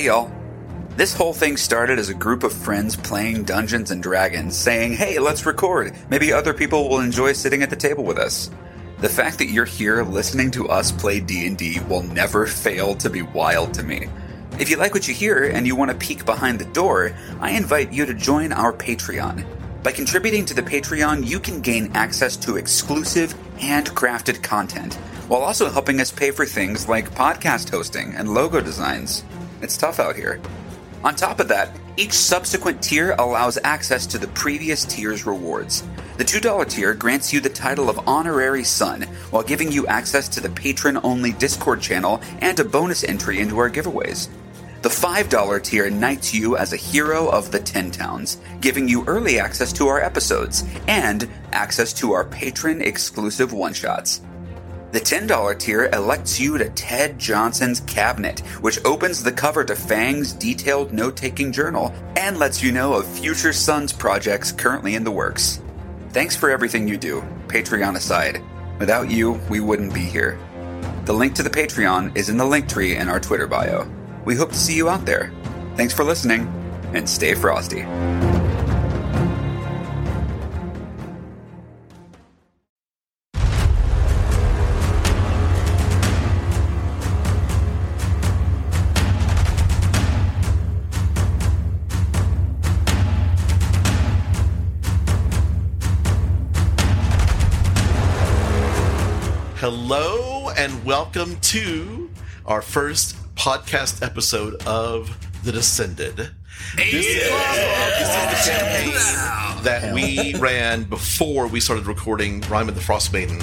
Hey y'all. This whole thing started as a group of friends playing Dungeons and Dragons, saying, hey, let's record. Maybe other people will enjoy sitting at the table with us. The fact that you're here listening to us play D&D will never fail to be wild to me. If you like what you hear and you want to peek behind the door, I invite you to join our Patreon. By contributing to the Patreon, you can gain access to exclusive, handcrafted content, while also helping us pay for things like podcast hosting and logo designs. It's tough out here. On top of that, each subsequent tier allows access to the previous tier's rewards. The $2 tier grants you the title of Honorary Son, while giving you access to the patron only Discord channel and a bonus entry into our giveaways. The $5 tier knights you as a hero of the Ten Towns, giving you early access to our episodes and access to our patron exclusive one shots. The $10 tier elects you to Ted Johnson's Cabinet, which opens the cover to Fang's detailed note taking journal and lets you know of future Sons projects currently in the works. Thanks for everything you do, Patreon aside. Without you, we wouldn't be here. The link to the Patreon is in the link tree in our Twitter bio. We hope to see you out there. Thanks for listening, and stay frosty. Welcome to our first podcast episode of The Descended. This, is, this is the campaign that we ran before we started recording Rime of the Frost Maiden.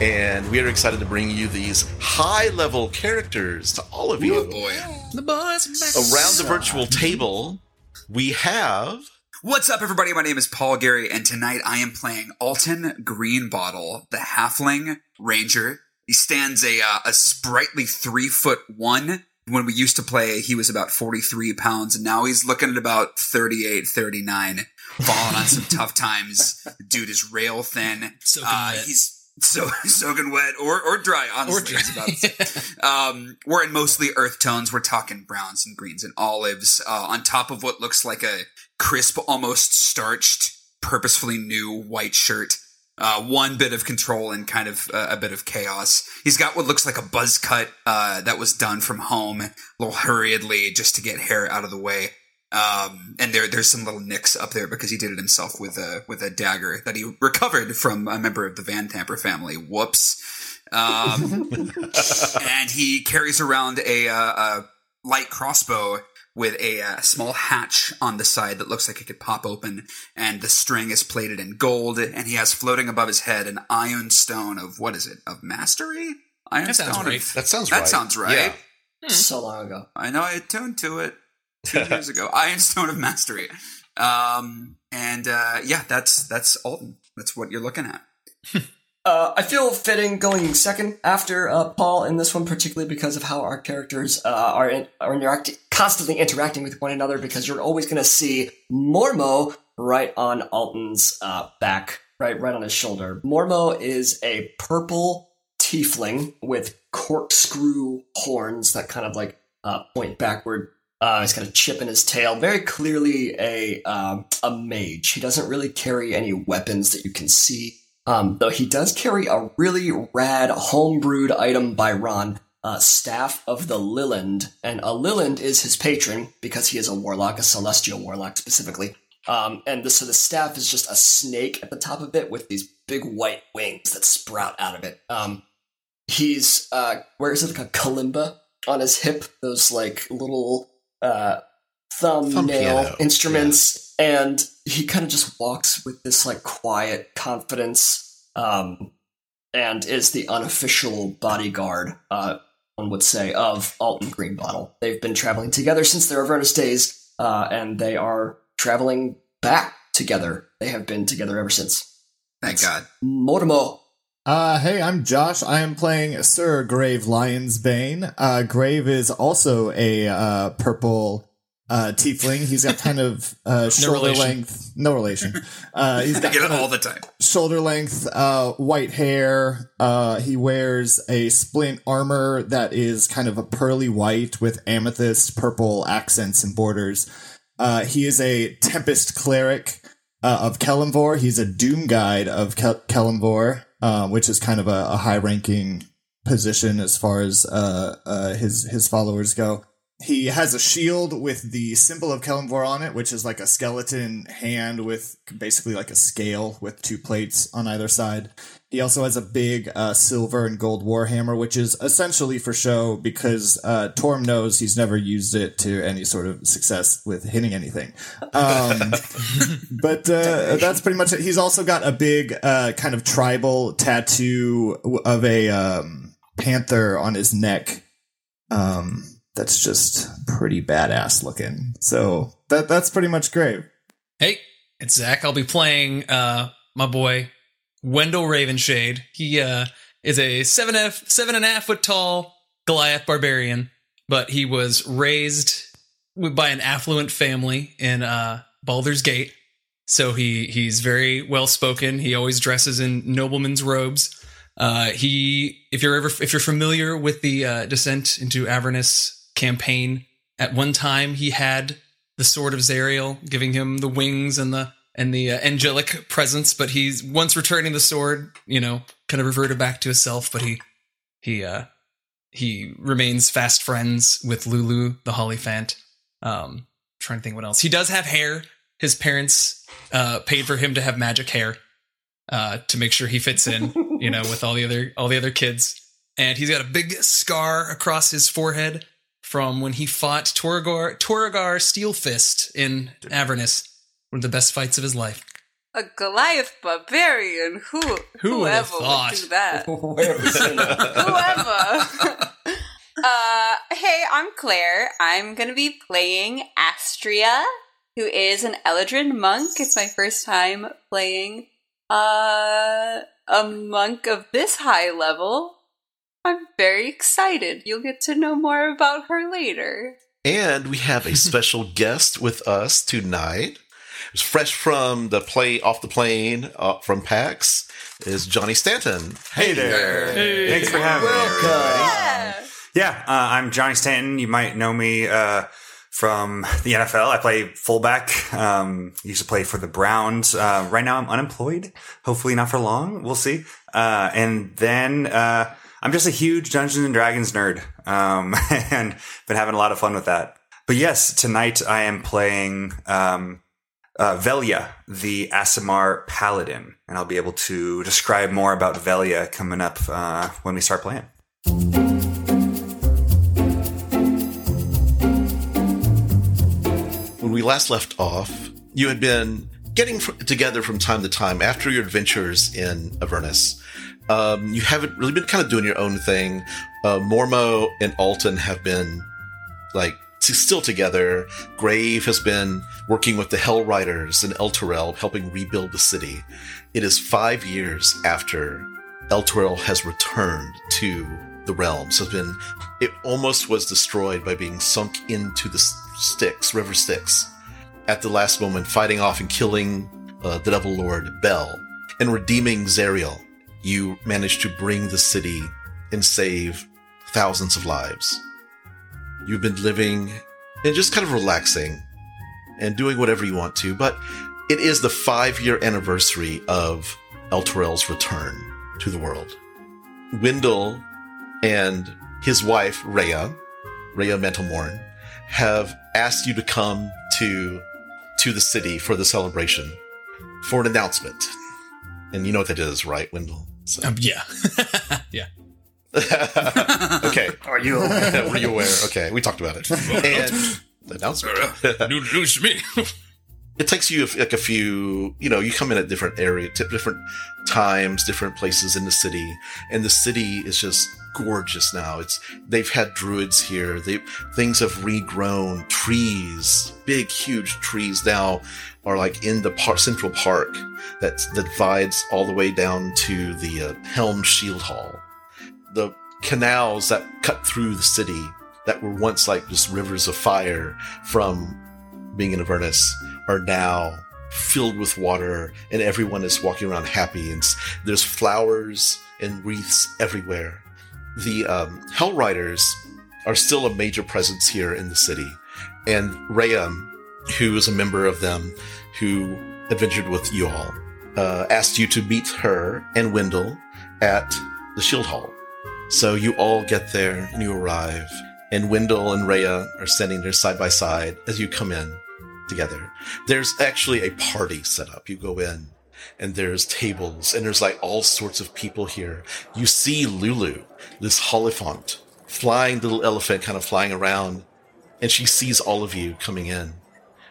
And we are excited to bring you these high level characters to all of you. boy. The boys Around the virtual table, we have. What's up, everybody? My name is Paul Gary, and tonight I am playing Alton Greenbottle, the Halfling Ranger. He stands a uh, a sprightly three foot one. When we used to play, he was about 43 pounds, and now he's looking at about 38, 39, falling on some tough times. Dude is rail thin. Uh. He's so soaking wet or or dry, honestly. Or dry. um, we're in mostly earth tones. We're talking browns and greens and olives uh, on top of what looks like a crisp, almost starched, purposefully new white shirt. Uh, one bit of control and kind of uh, a bit of chaos. He's got what looks like a buzz cut uh, that was done from home, a little hurriedly, just to get hair out of the way. Um, and there, there's some little nicks up there because he did it himself with a with a dagger that he recovered from a member of the Vanthampur family. Whoops. Um, and he carries around a, uh, a light crossbow with a uh, small hatch on the side that looks like it could pop open, and the string is plated in gold. And he has floating above his head an iron stone of what is it? Of mastery? Iron That sounds stone. right. Of, That sounds that right. That sounds right. Yeah. so long ago. I know I attuned to it two years ago. Iron Stone of Mastery. Um, and uh, yeah, that's that's Alton. That's what you're looking at. Uh, I feel fitting going second after uh, Paul in this one, particularly because of how our characters uh, are in, are interacting, constantly interacting with one another. Because you're always going to see Mormo right on Alton's uh, back, right, right on his shoulder. Mormo is a purple tiefling with corkscrew horns that kind of like uh, point backward. Uh, he's got a chip in his tail. Very clearly a um, a mage. He doesn't really carry any weapons that you can see. Um, though he does carry a really rad homebrewed item by Ron, uh, Staff of the Lilland. And a Lilland is his patron because he is a warlock, a celestial warlock specifically. Um, and the, so the staff is just a snake at the top of it with these big white wings that sprout out of it. Um, he's, uh, wears like a kalimba on his hip, those like little, uh, thumbnail piano, instruments. And he kind of just walks with this like quiet confidence, um, and is the unofficial bodyguard, uh, one would say, of Alton Greenbottle. They've been traveling together since their Avernus days, uh, and they are traveling back together. They have been together ever since. Thank God. Mortimer. Uh, hey, I'm Josh. I am playing Sir Grave Lionsbane. Uh, Grave is also a uh, purple uh, tiefling. He's got kind of uh, shoulder relation. length, no relation. Uh, he's I got get it all the time. shoulder length, uh, white hair. Uh, he wears a splint armor that is kind of a pearly white with amethyst purple accents and borders. Uh, he is a Tempest cleric uh, of Kelemvor. He's a Doom guide of Kel- Kelemvor, uh, which is kind of a, a high ranking position as far as uh, uh, his his followers go. He has a shield with the symbol of Kelemvor on it, which is like a skeleton hand with basically like a scale with two plates on either side. He also has a big uh, silver and gold warhammer, which is essentially for show because uh, Torm knows he's never used it to any sort of success with hitting anything. Um, but uh, that's pretty much it. He's also got a big uh, kind of tribal tattoo of a um, panther on his neck. Um, that's just pretty badass looking. So that that's pretty much great. Hey, it's Zach. I'll be playing uh my boy Wendell Ravenshade. He uh is a seven f seven and a half foot tall Goliath barbarian, but he was raised by an affluent family in uh Baldur's Gate. So he he's very well spoken. He always dresses in nobleman's robes. Uh, he, if you're ever, if you're familiar with the uh, Descent into Avernus campaign, at one time he had the sword of Zariel, giving him the wings and the and the uh, angelic presence. But he's once returning the sword, you know, kind of reverted back to himself. But he he uh he remains fast friends with Lulu, the Hollyphant. Um, trying to think what else. He does have hair. His parents uh paid for him to have magic hair uh to make sure he fits in, you know, with all the other all the other kids. And he's got a big scar across his forehead from when he fought Torgar Torgar Steelfist in Avernus, one of the best fights of his life. A Goliath barbarian. Who? Who whoever thought? would do that? Where have we seen that? whoever. uh, hey, I'm Claire. I'm gonna be playing Astria, who is an Eladrin monk. It's my first time playing uh, a monk of this high level. I'm very excited. You'll get to know more about her later. And we have a special guest with us tonight. It's fresh from the play off the plane uh, from PAX is Johnny Stanton. Hey there. Thanks for having me. everybody. Yeah. Yeah, uh, I'm Johnny Stanton. You might know me uh, from the NFL. I play fullback. Um, used to play for the Browns. Uh, right now, I'm unemployed. Hopefully, not for long. We'll see. Uh, and then uh, I'm just a huge Dungeons and Dragons nerd, um, and been having a lot of fun with that. But yes, tonight I am playing um, uh, Velia, the Aasimar Paladin, and I'll be able to describe more about Velia coming up uh, when we start playing. When we last left off, you had been getting together from time to time after your adventures in Avernus. Um, you haven't really been kind of doing your own thing. Uh, Mormo and Alton have been like still together. Grave has been working with the Hell Riders and Elturel, helping rebuild the city. It is five years after Elturel has returned to the realms. Has been it almost was destroyed by being sunk into the Styx, River Styx, at the last moment, fighting off and killing uh, the Devil Lord Bel and redeeming Zariel. You managed to bring the city and save thousands of lives. You've been living and just kind of relaxing and doing whatever you want to, but it is the five year anniversary of Elturel's return to the world. Wendell and his wife, Rhea, Rhea Mentalmorn, have asked you to come to to the city for the celebration for an announcement. And you know what that is, right, Wendell? So- Um, yeah, yeah. okay. Are you? aware? Were you aware? Okay, we talked about it. And the announcement. New news to me. it takes you like a few you know you come in at different area t- different times different places in the city and the city is just gorgeous now it's they've had druids here they things have regrown trees big huge trees now are like in the par- central park that, divides all the way down to the uh, helm shield hall the canals that cut through the city that were once like just rivers of fire from being in Avernus are now filled with water and everyone is walking around happy and there's flowers and wreaths everywhere. The um, Hell Riders are still a major presence here in the city. And Rhea, who is a member of them who adventured with you all, uh, asked you to meet her and Wendell at the Shield Hall. So you all get there and you arrive, and Wendell and Rhea are standing there side by side as you come in together. There's actually a party set up. You go in, and there's tables, and there's like all sorts of people here. You see Lulu, this Hollyphant, flying little elephant, kind of flying around, and she sees all of you coming in,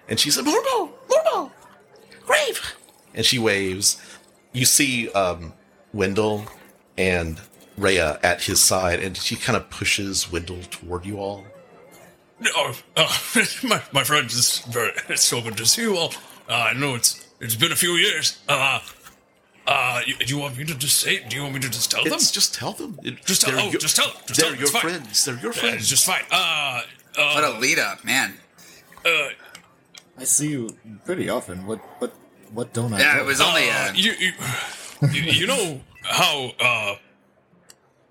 and she says, "Morbo, Morbo, Grave," and she waves. You see um, Wendell and Rhea at his side, and she kind of pushes Wendell toward you all. Oh, uh, my my friend is very. It's so good to see you all. Uh, I know it's it's been a few years. Uh, uh, you, do you want me to just say? Do you want me to just tell them? Just tell them. It- Just tell- they're oh, your- just tell them. Just they're tell them. your It's fine. friends. They're your Uh, friends. it's just fine. Uh, What uh, a lead up, man. uh, I see you pretty often. What what what don't I? Yeah, know? it was only uh, uh, you, you, you, you know how uh,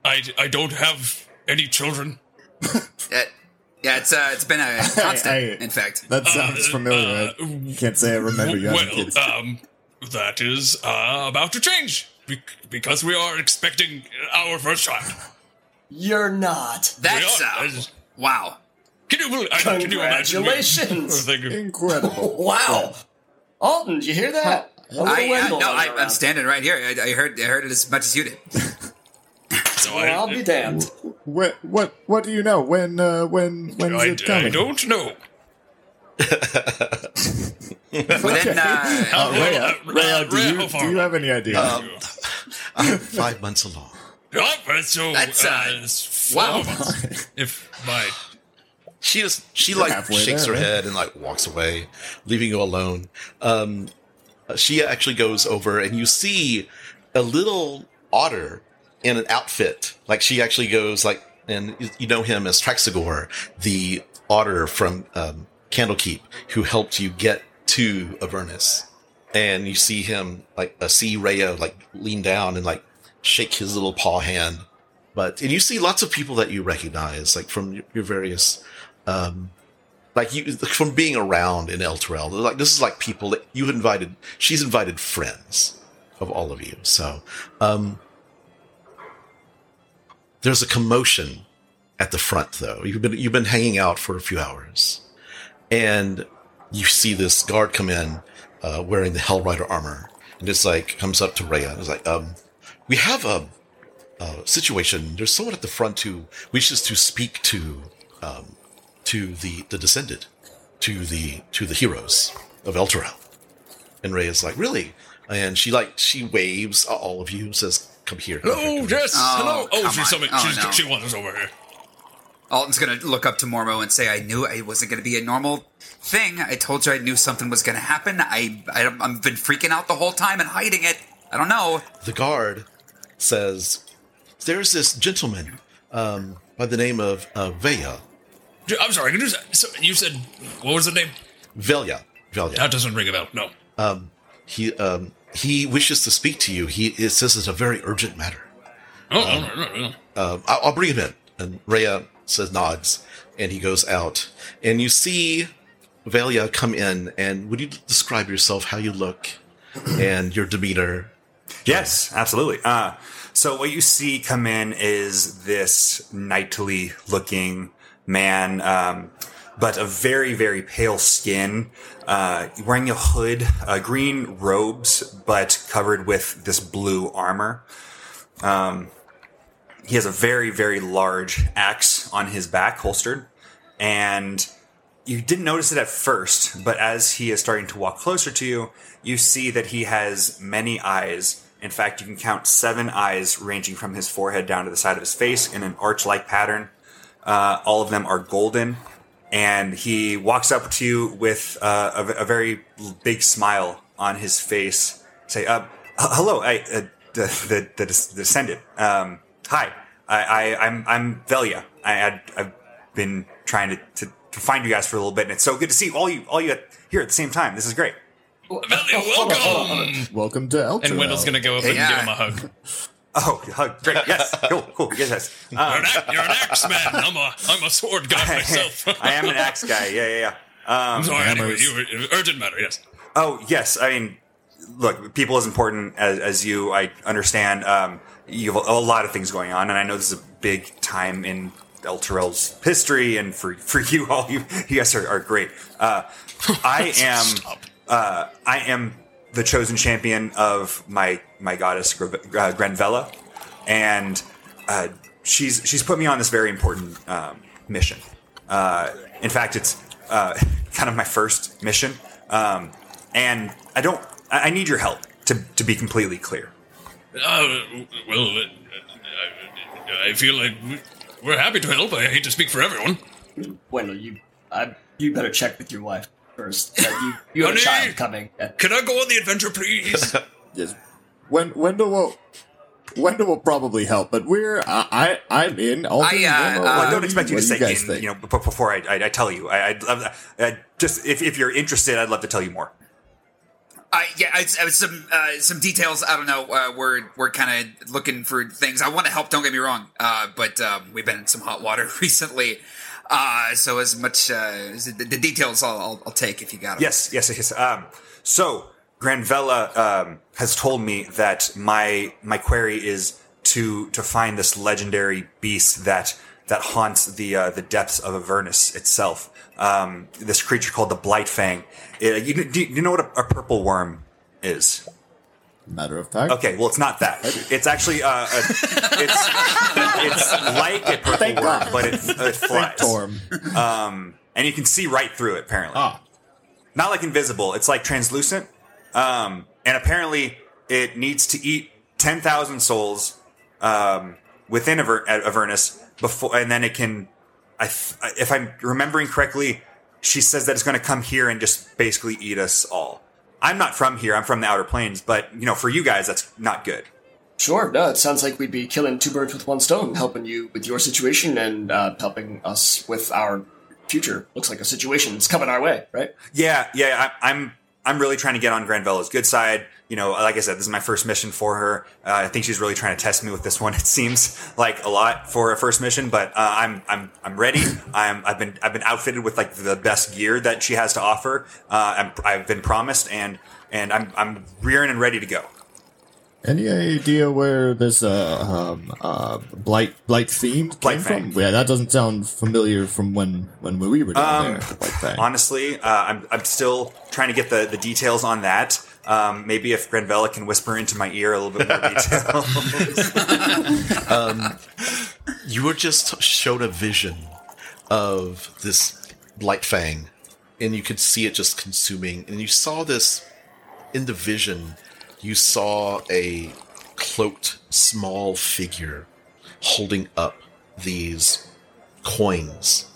I I don't have any children. it- yeah, it's uh, it's been a constant. I- in fact, That sounds familiar. uh, I can't say I remember you having well, kids. um, that is uh, about to change because we are expecting our first child. You're not. that's we uh, are. wow. Can you believe? I- Can you imagine? me- Congratulations. Thank you. Incredible. Wow. Alton, did you hear that? A I, I, no, I, I'm standing right here. I, I heard I heard it as much as you did. So Well, I'll be damned. What what what do you know? When uh, when when's I, it coming? I don't know. Within uh, Uh, Rhea, Uh, Rhea, do you do you have any idea? I'm five months along. Oh, so That's, uh, uh, four wow. months. If my She just she like shakes there, her right? head and like walks away, leaving you alone. Um, she actually goes over and you see a little otter in an outfit. Like she actually goes like, and you- know him as Traxigor, the otter from um, Candlekeep, who helped you get to Avernus. And you see him like uh, see Rhea like lean down and like shake his little paw hand. But and you see lots of people that you recognize, like from your various um, like you from being around in Elturel. Like this is like people that you invited. She's invited friends of all of you. So um, there's a commotion at the front, though. You've been you've been hanging out for a few hours, and you see this guard come in uh, wearing the Hellrider armor, and it's like comes up to Rhea and is like, um, "We have a." Uh, situation. There's someone at the front who wishes to speak to um, to the the descended, to the to the heroes of Elturel. And Ray is like, really? And she like she waves at all of you, says, "Come here." come here, oh come here." yes, Oh, hello. Oh, come she's on. something. Oh, she's, no. She wants over here. Alton's gonna look up to Mormo and say, "I knew it wasn't gonna be a normal thing. I told you I knew something was gonna happen. I, I I've been freaking out the whole time and hiding it. I don't know. The guard says, "There's this gentleman um, by the name of uh, Veya, J- I'm sorry. Can you, so you said what was the name? Velya, Velya. That doesn't ring a bell. No. He um, he wishes to speak to you. He it says it's a very urgent matter. Oh, no, no, no, no. um, I'll, I'll bring him in. And Rhea says nods, and he goes out. And you see Velia come in, and would you describe yourself, how you look, and your demeanor? Yes, absolutely. Uh, so what you see come in is this knightly looking man, um, but a very, very pale skin, uh, wearing a hood, uh, green robes, but covered with this blue armor. Um, he has a very, very large axe on his back, holstered, and you didn't notice it at first, but as he is starting to walk closer to you, you see that he has many eyes. In fact, you can count seven eyes ranging from his forehead down to the side of his face in an arch like pattern. Uh, all of them are golden. And he walks up to you with uh, a, a very big smile on his face. Say, uh, h- hello, I, uh, the, the, the, the descendant. Um, hi, I, I, I'm, I'm Velia. I, I, I've been trying to, to to find you guys for a little bit, and it's so good to see all you all you here at the same time. This is great. Velia, welcome. Welcome to Eltra. And Wendell's gonna go up and Yeah. give him a hug. Oh, hug, great, yes, cool, cool, yes, yes. You're Um, an, ax- you're an axe man. I'm a I'm a sword guy myself. I am an axe guy. Yeah, yeah, yeah. I'm sorry. Anyway, hammers. you were- urgent matter. Yes. Oh yes, I mean, look, people as important as, as you, I understand. Um, you have a, a lot of things going on, and I know this is a big time in Elturel's history, and for for you all, you you guys are, are great. Uh, I am Stop. uh, I am the chosen champion of my my goddess Gre- uh, Grenvella, and uh, she's she's put me on this very important um, mission. Uh, in fact, it's uh, kind of my first mission, um, and I don't. I I need your help to to be completely clear. Uh, well, uh, uh, I feel like we- we're happy to help. I hate to speak for everyone. Wendell, you, I, you better check with your wife first. Uh, you, you have a child coming. Uh, Can I go on the adventure, please? Yes. Wen- Wendell will. Wendell will probably help, but we're I, I I'm in. Alton, I, uh, uh, Well, I don't expect you to say do guys in, you know b- before I, I, I tell you. I, I'd love uh, just if, if you're interested, I'd love to tell you more. I yeah, it's, it's some uh, some details. I don't know. Uh, we're we're kind of looking for things. I want to help. Don't get me wrong. Uh, but um, we've been in some hot water recently. Uh, so as much uh, the, the details, I'll, I'll I'll take if you got them. Yes, yes, yes. Um, so Granvella um, has told me that my my query is to to find this legendary beast that that haunts the uh, the depths of Avernus itself. Um, this creature called the Blightfang. It, you, do you know what a, a purple worm is? Matter of fact. Okay, well, it's not that. It's actually uh, a, it's it's like a purple Thank worm, God. but it, it flies, Torm. and you can see right through it. Apparently, Ah, not like invisible. It's like translucent. Um, and apparently, it needs to eat ten thousand souls um, within Aver- at Avernus before, and then it can. I, th- if I'm remembering correctly, she says that it's going to come here and just basically eat us all. I'm not from here. I'm from the Outer Planes, but you know, for you guys, that's not good. sure, no, it sounds like we'd be killing two birds with one stone, helping you with your situation and uh, helping us with our future. Looks like a situation that's coming our way, right? Yeah, yeah. I, I'm I'm really trying to get on Granvella's good side. You know, like I said, this is my first mission for her. Uh, I think she's really trying to test me with this one. It seems like a lot for a first mission, but uh, I'm I'm I'm ready. I'm I've been I've been outfitted with like the best gear that she has to offer. Uh, I'm, I've been promised, and and I'm I'm rearing and ready to go. any idea where this uh um uh blight blight fiend Blight came Fang. from? Yeah, that doesn't sound familiar from when when we were down Um, there. Honestly, uh, I'm I'm still trying to get the the details on that. Um, maybe if Granvella can whisper into my ear a little bit more detail. You were just shown a vision of this blight fang, and you could see it just consuming. And you saw this in the vision. You saw a cloaked small figure holding up these coins,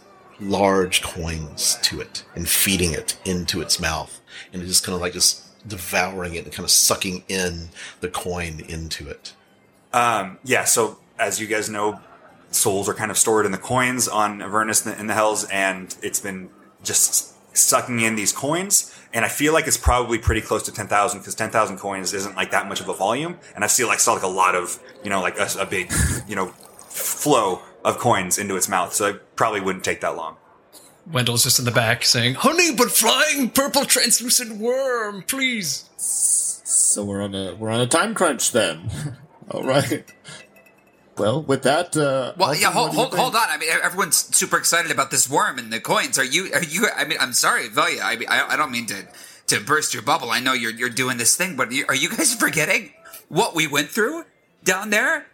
large coins, to it and feeding it into its mouth, and it just kind of like just devouring it and kind of sucking in the coin into it. Um, yeah, so as you guys know, souls are kind of stored in the coins on Avernus in the, Hells, and it's been just sucking in these coins. And I feel like it's probably pretty close to 10,000 because 10,000 coins isn't like that much of a volume. And I feel like saw like a lot of, you know, like a, a big, you know, flow of coins into its mouth. So it probably wouldn't take that long. Wendell's just in the back saying, "Honey, but flying purple translucent worm, please." So we're on a we're on a time crunch then. All right. Well, with that, uh, Well, Alton, yeah. Hold, hold, hold on. I mean, everyone's super excited about this worm and the coins. Are you? Are you? I mean, I'm sorry, Velia. I mean, I, I don't mean to to burst your bubble. I know you're you're doing this thing, but are you guys forgetting what we went through down there?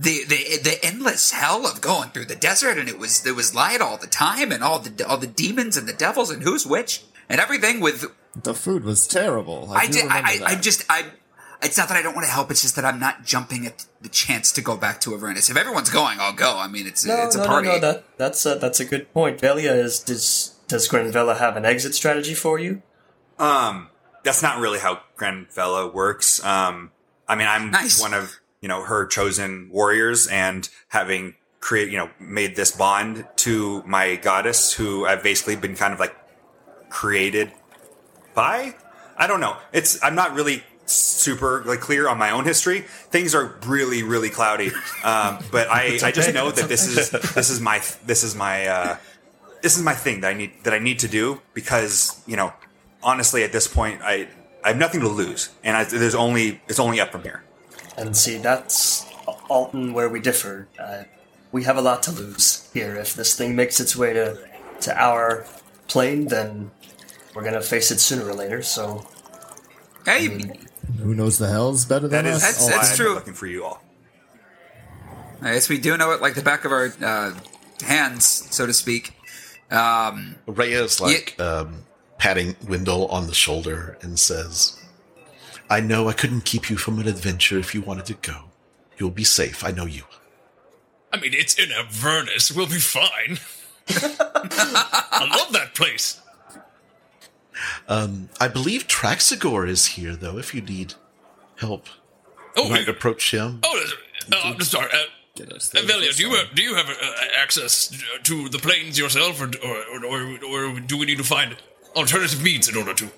The, the the endless hell of going through the desert, and it was there was light all the time, and all the all the demons and the devils, and who's which, and everything with The food was terrible. I, I did. I, I, I just. I. It's not that I don't want to help. It's just that I'm not jumping at the chance to go back to Avernus. If everyone's going, I'll go. I mean, it's No, it's a no, party. no, no. That that's a, that's a good point. Velia is does does Granvella have an exit strategy for you? Um, that's not really how Granvella works. Um, I mean, I'm Nice. one of you know her chosen warriors, and having create, you know, made this bond to my goddess, who I've basically been kind of like created by. I don't know. It's I'm not really super like clear on my own history. Things are really really cloudy. Um, but I I just know that this is this is my this is my uh, this is my thing that I need that I need to do because you know honestly at this point I I have nothing to lose and I, there's only it's only up from here. And see, that's Alton where we differ. Uh, we have a lot to lose here. If this thing makes its way to, to our plane, then we're gonna face it sooner or later. So Hey, Who knows the hell's better than That is us? That's- Oh, that's why I'm true. Looking for you all. I guess we do know it like the back of our uh, hands, so to speak. Um, Rhea is like um, patting Wendell on the shoulder and says, I know I couldn't keep you from an adventure if you wanted to go. You'll be safe. I know you. I mean, it's in Avernus. We'll be fine. I love that place. Um, I believe Traxigor is here, though, if you need help. Oh, You might approach him. oh, uh, I'm sorry. Uh, Velia, do you uh, do you have uh, access to the planes yourself, or or, or or do we need to find alternative means in order to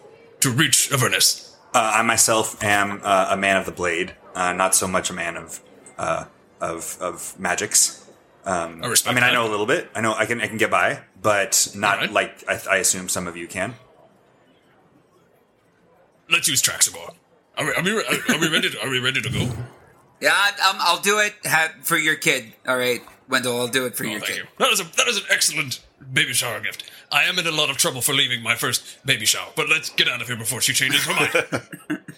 to reach Avernus? Uh, I myself am uh, a man of the blade, uh, not so much a man of uh, of of magics. Um, I respect mean, I know a little bit. I know I can I can get by, but not Alright. like I, I assume some of you can. Let's use Traxigor. Are we, are we, are we ready? To, are we ready to go? yeah, I- um, I'll do it ha- for your kid. All right, Wendell, I'll do it for Oh, your thank kid. you. That is a that is an excellent baby shower gift. I am in a lot of trouble for leaving my first baby shower, but let's get out of here before she changes her mind.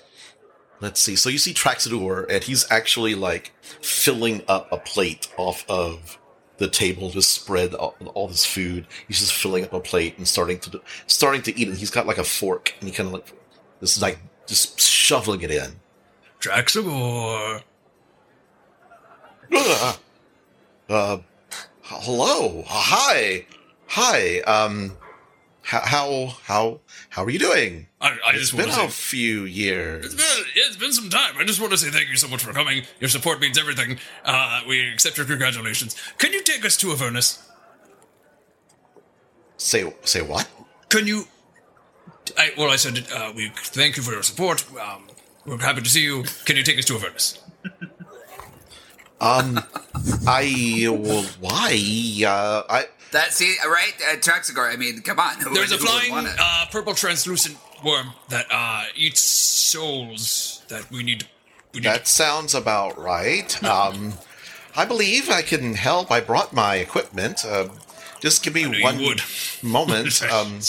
Let's see. So you see Traxigor, and he's actually like filling up a plate off of the table to spread all, all this food. He's just filling up a plate and starting to starting to eat it. He's got like a fork, and he kind of like this is like just shoveling it in. Traxigor. Ugh. Uh, hello, hi, hi. Um, how how how how are you doing? I, I It's just been want a say. few years. It's been, it's been some time. I just want to say thank you so much for coming. Your support means everything. Uh, we accept your congratulations. Can you take us to Avernus? Say say what? Can you? I, well, I said uh, we thank you for your support. Um, we're happy to see you. Can you take us to Avernus? I well, why? Uh, I That see right, uh, Traxigor. I mean, come on. Who There's a who would flying wanna- uh, purple translucent worm that uh, eats souls that we need. We need that sounds about right. Um, I believe I can help. I brought my equipment. Uh, just give me knew you one would. moment. Um,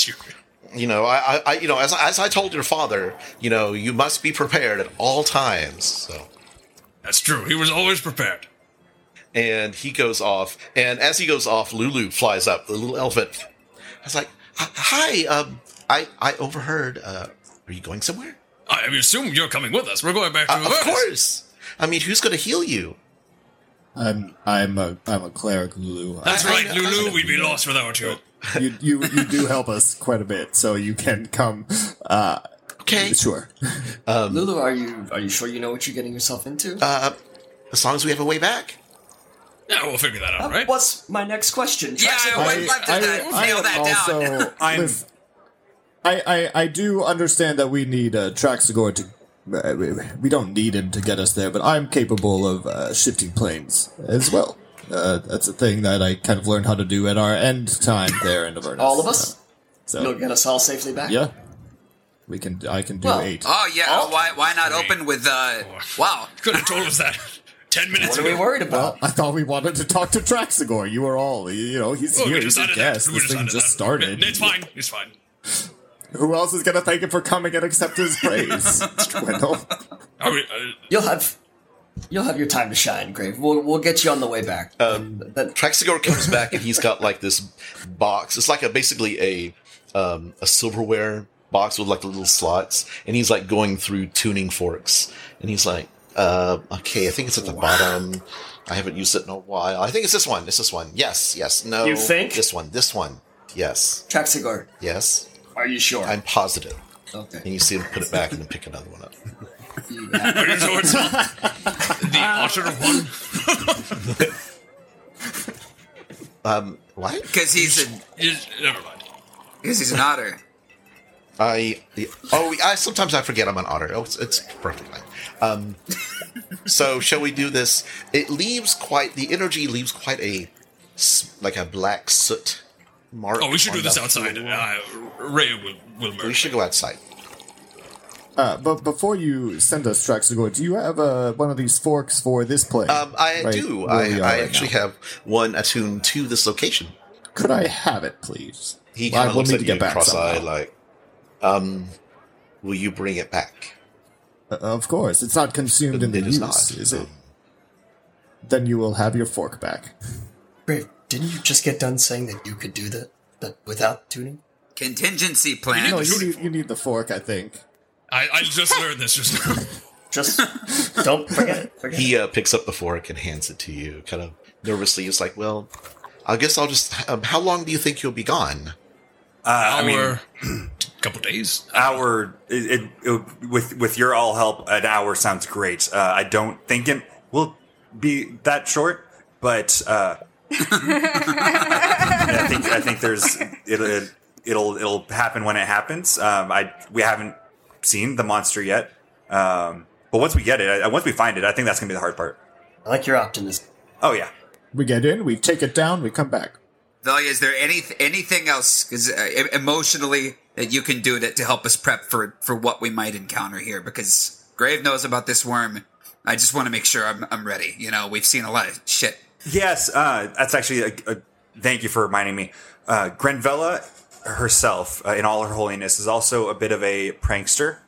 you know, I, I, I, you know, as, as I told your father, you know, you must be prepared at all times. So. That's true. He was always prepared. and he goes off. And as he goes off, Lulu flies up, the little elephant. I was like, "Hi, um, I I overheard. Uh, are you going somewhere? I assume you're coming with us. We're going back to Uh, of Avernus. course. I mean, who's going to heal you? I'm I'm a I'm a cleric, Lulu. That's I- I right, I Lulu. know. We'd be lost without you. you you you do help us quite a bit, so you can come. Uh, Okay. sure. Lulu, are you are you sure you know what you're getting yourself into? Uh, as long as we have a way back. Yeah, we'll figure that out, Uh, right? What's my next question? Yeah, Traxigor? I would love to uh, nail am that down. I'm- I, I I do understand that we need uh, Traxigor to. Uh, we- we don't need him to get us there, but I'm capable of uh, shifting planes as well. Uh, that's a thing that I kind of learned how to do at our end time there in Avernus. All of us? So You'll get us all safely back. yeah, we can. I can do Well, eight. Oh yeah. Oh. Why why not open with uh? Wow. Could have told us that ten minutes What are we worried about? I thought we wanted to talk to Traxigor. You were all, you know, he's Well, here. we He's a guest. We This thing just that. started. It's fine. It's fine. Who else is going to thank him for coming and accept his praise? Wendell. Are we, uh, You'll have you'll have your time to shine, Grave. We'll we'll get you on the way back. Um, then, Traxigor comes back and he's got like this box. It's like a basically a um, a silverware box with like the little slots, and he's like going through tuning forks, and he's like, uh, "Okay, I think it's at the bottom. I haven't used it in a while. I think it's this one. It's this one. Yes, yes, no. You think? this one? This one? Yes, Traxigor, yes. are you sure? I'm positive." Okay. And you see him put it back and then pick another one up. Are you sure it's the Otter one? Um, what? Because he's a, never mind. because he's an otter. I oh I sometimes I forget I'm an otter. Oh, it's, it's perfectly fine. Um, so shall we do this? It leaves quite the energy leaves quite a like a black soot mark. Oh, we should do this outside. Uh, Ray will, will we should go outside. Uh, but before you send us tracks to go, do you have uh, one of these forks for this play? Um, I Right do. I, I right actually now? have one attuned to this location. Could I have it, please? He Well, kind of looks at to get you back cross-eyed, somehow. like, um, will you bring it back? Uh, of course, it's not consumed in the It is use, not. is it? Then you will have your fork back. Brave, didn't you just get done saying that you could do that, that without tuning? Contingency plan. No, you need, you need the fork, I think. I, I just learned this just now. Just don't forget it. Forget He uh, picks up the fork and hands it to you, kind of nervously. He's like, "Well, I guess I'll just. Um, how long do you think you'll be gone?" Uh, I mean, Our couple days. hour it, it, it- with with your all help, an hour sounds great. Uh, I don't think it will be that short, but uh, I think I think there's it'll it'll it'll happen when it happens. Um, I we haven't seen the monster yet, um, but once we get it, I, once we find it, I think that's gonna be the hard part. I like your optimism. Oh yeah. We get in, we take it down, we come back. Thalia, is there any anything else 'cause, uh, emotionally that you can do to, to help us prep for for what we might encounter here? Because Grave knows about this worm. I just want to make sure I'm I'm ready. You know, we've seen a lot of shit. Yes, uh, that's actually a, a thank you for reminding me. Uh, Grenvella herself, uh, in all her holiness, is also a bit of a prankster.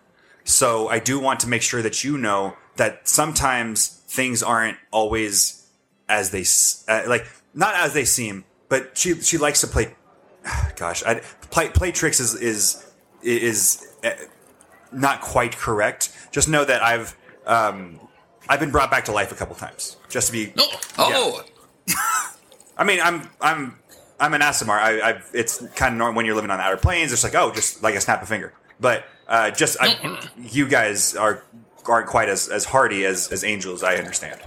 So I do want to make sure that you know that sometimes things aren't always as they uh, like, not as they seem. But she she likes to play. Gosh, I, play play tricks is is is uh, not quite correct. Just know that I've um, I've been brought back to life a couple times. Just to be No. Oh, I mean, I'm I'm I'm an Aasimar. I, I it's kind of normal when you're living on the outer planes. It's like oh, just like a snap of finger. But uh, just I, No, you guys are aren't quite as as hardy as as angels. I understand.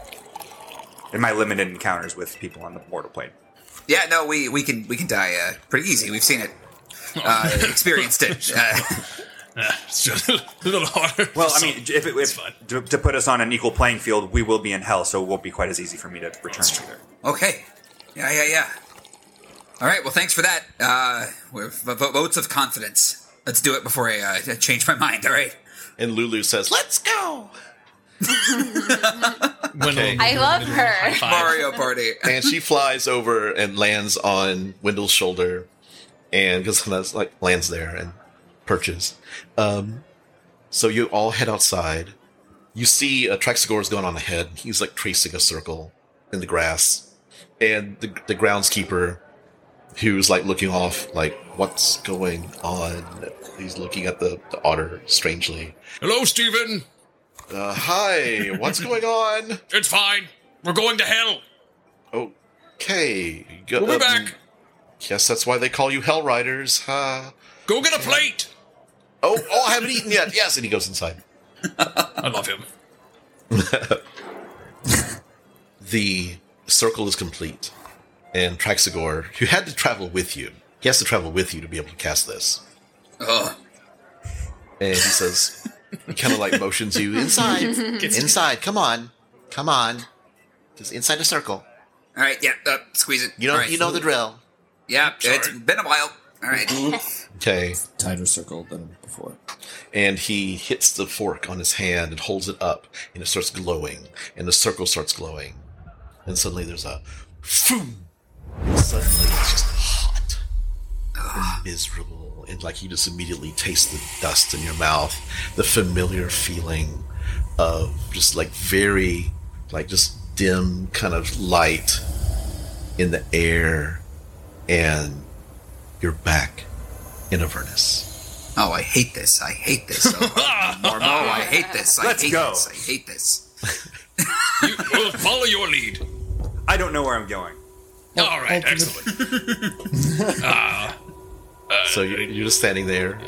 In my limited encounters with people on the mortal plane. Yeah. No, we we can we can die uh, pretty easy. We've seen it, uh, experienced it. Uh, It's just a little harder. Well, I mean, if it if, to, to put us on an equal playing field, we will be in hell, so it won't be quite as easy for me to return to there. Okay. Yeah, yeah, yeah. All right. Well, thanks for that. Uh, we're v- v- votes of confidence. Let's do it before I uh, change my mind. All right. And Lulu says, "Let's go." Gwendolyn I love her. Mario Party. and she flies over and lands on Wendell's shoulder, and because that's like lands there and perches. Um, so you all head outside. You see uh, Traxigor's going on ahead. He's like tracing a circle in the grass, and the the groundskeeper, who's like looking off, like what's going on? He's looking at the, the otter strangely. Hello, Stephen. Uh, hi, what's going on? It's fine. We're going to hell. Okay, go- We'll be um, back. Yes, that's why they call you Hell Riders. huh? Go get a plate. Oh, oh, I haven't eaten yet. Yes, and he goes inside. I love him. The circle is complete, and Traxigor, who had to travel with you, he has to travel with you to be able to cast this. Ugh. And he says, he kind of like motions you inside, inside. Come on, come on, just inside the circle. All right. Yeah. Uh, squeeze it. You know, All right. you know the drill. Yeah. it's been a while. All right. Okay, Tighter circle than before. and he hits the fork on his hand and holds it up, and it starts glowing, and the circle starts glowing, and suddenly there's a, boom, and suddenly it's just hot and miserable, and like you just immediately taste the dust in your mouth, the familiar feeling of just like very, like just dim kind of light in the air, and you're back in Avernus. Oh, I hate this. I hate this. Oh, Mormo, I hate this. I Let's hate go. this. I hate this. You, we'll follow your lead. I don't know where I'm going. All right. Excellent. Uh, So you're, you're just standing there.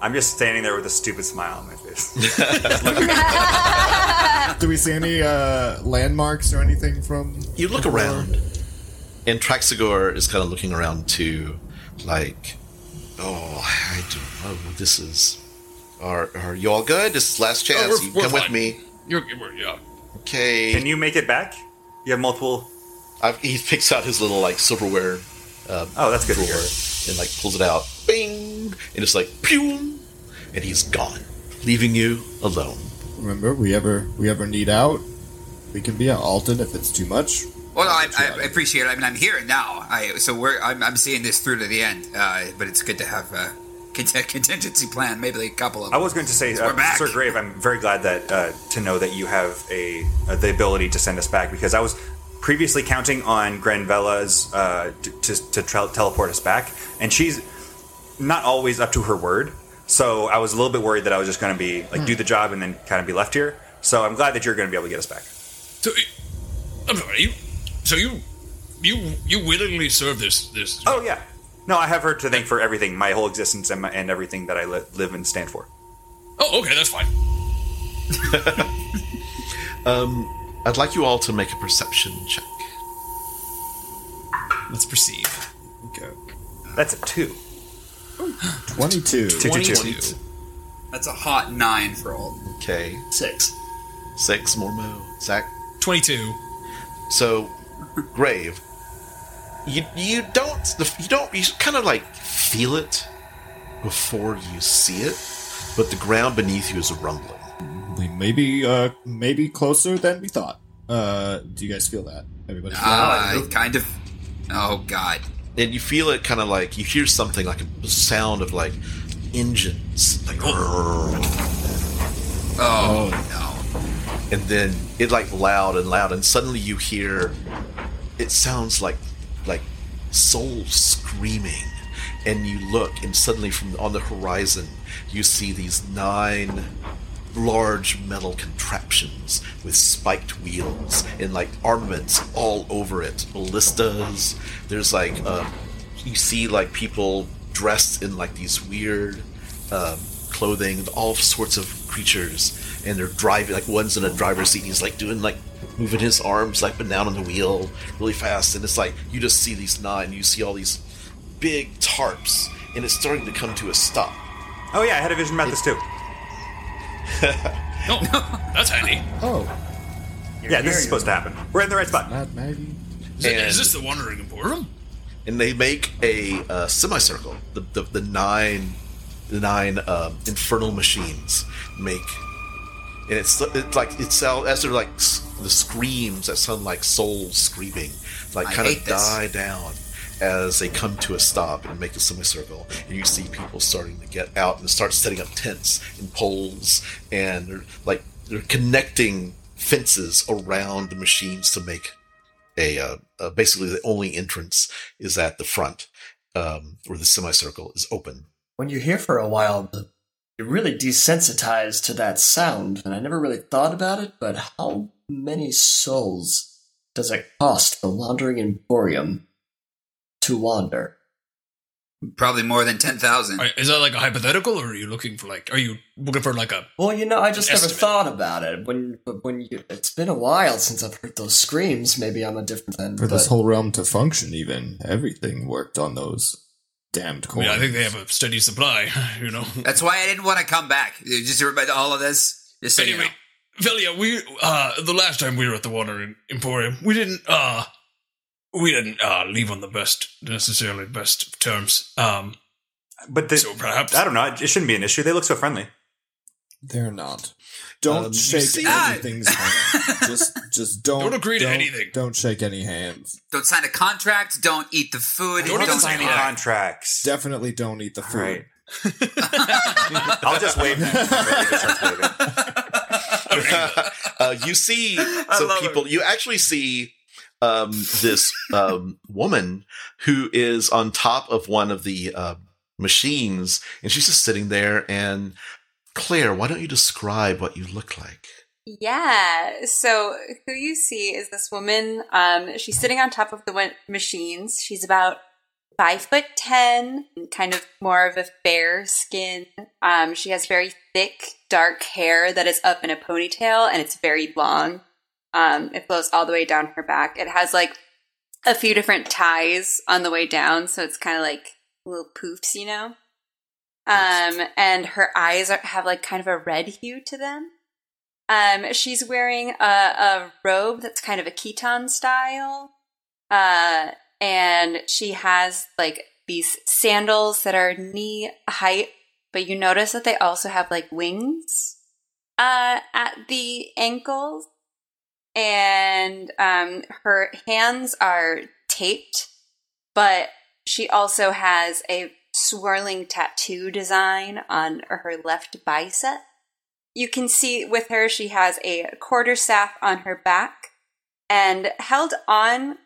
I'm just standing there with a stupid smile on my face. Do we see any uh, landmarks or anything from? You look around, And Traxigor is kind of looking around too, like, oh, I don't know. This is. Are are you all good? This is last chance. we're- you we're come with me. You're, you're yeah. Okay. Can you make it back? You have multiple. I've, he picks out his little like silverware uh, Oh, that's good to hear. And like pulls it out, bing, and it's like pew, and he's gone, leaving you alone. Remember, we ever we ever need out, we can be at Alton if it's too much. Well, I, I appreciate it. I mean, I'm here now. I so we're I'm, I'm seeing this through to the end. Uh, but it's good to have a contingency plan. Maybe a couple of. I was going to say, We're uh, back. Sir Grave, I'm very glad that uh, to know that you have a uh, the ability to send us back because I was previously counting on Granvella's uh, t- to, to tra- teleport us back, and she's not always up to her word. So I was a little bit worried that I was just going to be like do the job and then kind of be left here. So I'm glad that you're going to be able to get us back. So, I'm sorry. You, so you, you, you willingly serve this this. Oh yeah, no, I have her to thank for everything, my whole existence and, my, and everything that I li- live and stand for. Oh, okay, that's fine. Um, I'd like you all to make a perception check. Let's perceive. Okay. That's a two. Twenty-two. Two, two, two. 22. That's a hot nine for all. Okay, Six. six more mo. Zach. 22. So, Grave, you you don't you don't you kind of like feel it before you see it, but the ground beneath you is rumbling. Maybe uh maybe closer than we thought. Uh, do you guys feel that? Everybody. Feel Uh, I kind of. Oh God. and you feel it kind of like you hear something like a sound of like engines like Oh, no. and then it like loud and loud and suddenly you hear it sounds like like souls screaming and you look and suddenly from on the horizon you see these nine large metal contraptions with spiked wheels and like armaments all over it. Ballistas. There's like um, you see like people dressed in like these weird um, clothing all sorts of creatures and they're driving like one's in a driver's seat and he's like doing like moving his arms like but down on the wheel really fast and it's like you just see these nine you see all these big tarps and it's starting to come to a stop. Oh yeah, I had a vision about this too. No, that's handy. Oh, Yeah, this is supposed to happen. We're in the right spot. Matt Maggie. Is, it, And- is this the Wandering Emporium? and they make a uh, semicircle. The, the the nine the nine um, infernal machines make, and it's it's like it sound as they're like the screams that sound like souls screaming, like I kind hate of this. die down as they come to a stop and make a semicircle. And you see people starting to get out and start setting up tents and poles, and they're like they're connecting fences around the machines to make a uh, uh, basically the only entrance is at the front um, where the semicircle is open. When you're here for a while, you're really desensitized to that sound, and I never really thought about it, but how many souls does it cost the Wandering Emporium to wander? Probably more than 10,000. Is that like a hypothetical, or are you looking for like? Are you looking for like a? Well, you know, I just never estimate. thought about it. When, when you, it's been a while since I've heard those screams. Maybe I'm a different then. For this whole realm to function, even everything worked on those damned I coins. mean, I think they have a steady supply. You know. That's why I didn't want to come back. Just everybody, all of this. Just so you anyway, know. Velia, we uh the last time we were at the Water Emporium, we didn't uh we didn't uh leave on the best necessarily best terms. Um, But the, so perhaps I don't know. It shouldn't be an issue. They look so friendly. They're not. Don't Um, shake see- anything's hand. Just, just don't. Don't agree to anything. Don't shake any hands. Don't sign a contract. Don't eat the food. Don't even sign any contracts. Definitely don't eat the All food. right. I'll just wave. Everybody starts waving. uh, you see some love people. You actually see um, this um, woman who is on top of one of the uh, machines, and she's just sitting there. And Claire, why don't you describe what you look like? Yeah. So who you see is this woman. Um, she's sitting on top of the machines. She's about five foot ten, kind of more of a fair skin. Um, she has very thick, dark hair that is up in a ponytail, and it's very long. Um, it flows all the way down her back. It has like a few different ties on the way down, so it's kind of like little poofs, you know. Um, and her eyes are, have like kind of a red hue to them. Um, she's wearing a, a robe that's kind of a Khitan style. Uh, and she has like these sandals that are knee height, but you notice that they also have like wings uh, at the ankles. And um, her hands are taped, but she also has a swirling tattoo design on her left bicep. You can see with her, she has a quarterstaff on her back and held on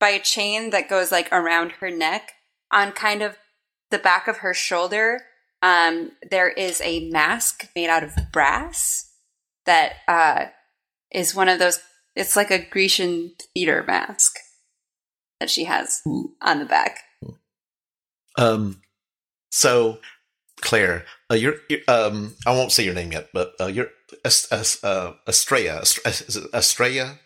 by a chain that goes like around her neck on kind of the back of her shoulder. Um, there is a mask made out of brass that uh, is one of those. It's like a Grecian theater mask that she has on the back. Um, so Claire, uh, you're, you're um, I won't say your name yet, but uh, you're Ast- Ast- uh, Estrella, it Estrella,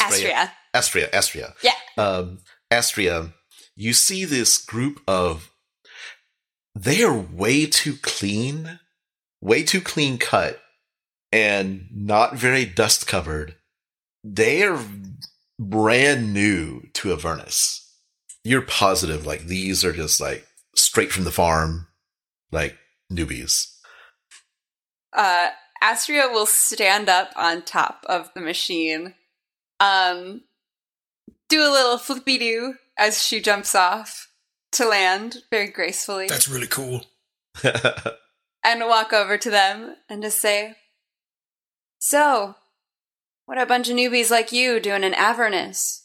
Astria. Astria, Astria. Yeah. Um, Astria, you see this group of, they are way too clean, way too clean cut, and not very dust covered. They are brand new to Avernus. You're positive, like, these are just like straight from the farm, like newbies. uh, Astria will stand up on top of the machine, um, do a little flippy doo as she jumps off to land very gracefully, That's really cool. and walk over to them and just say, "So, what a bunch of newbies like you doing in Avernus?"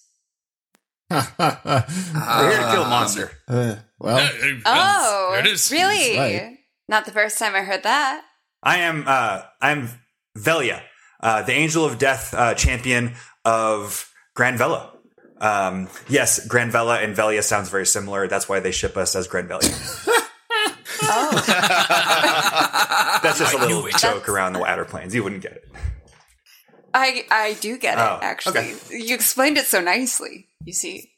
We're here to kill a monster. Uh, well, Oh, there it is. really? right. Not the first time I heard that. I am uh I'm Velia, uh, the angel of death uh, champion of Grand Vela. Um, yes, Grand Vela and Velia sounds very similar. That's why they ship us as Grand Velia. Oh, That's just a I little joke around the Outer Planes. You wouldn't get it. I I do get it. Oh, actually, okay. you explained it so nicely. You see,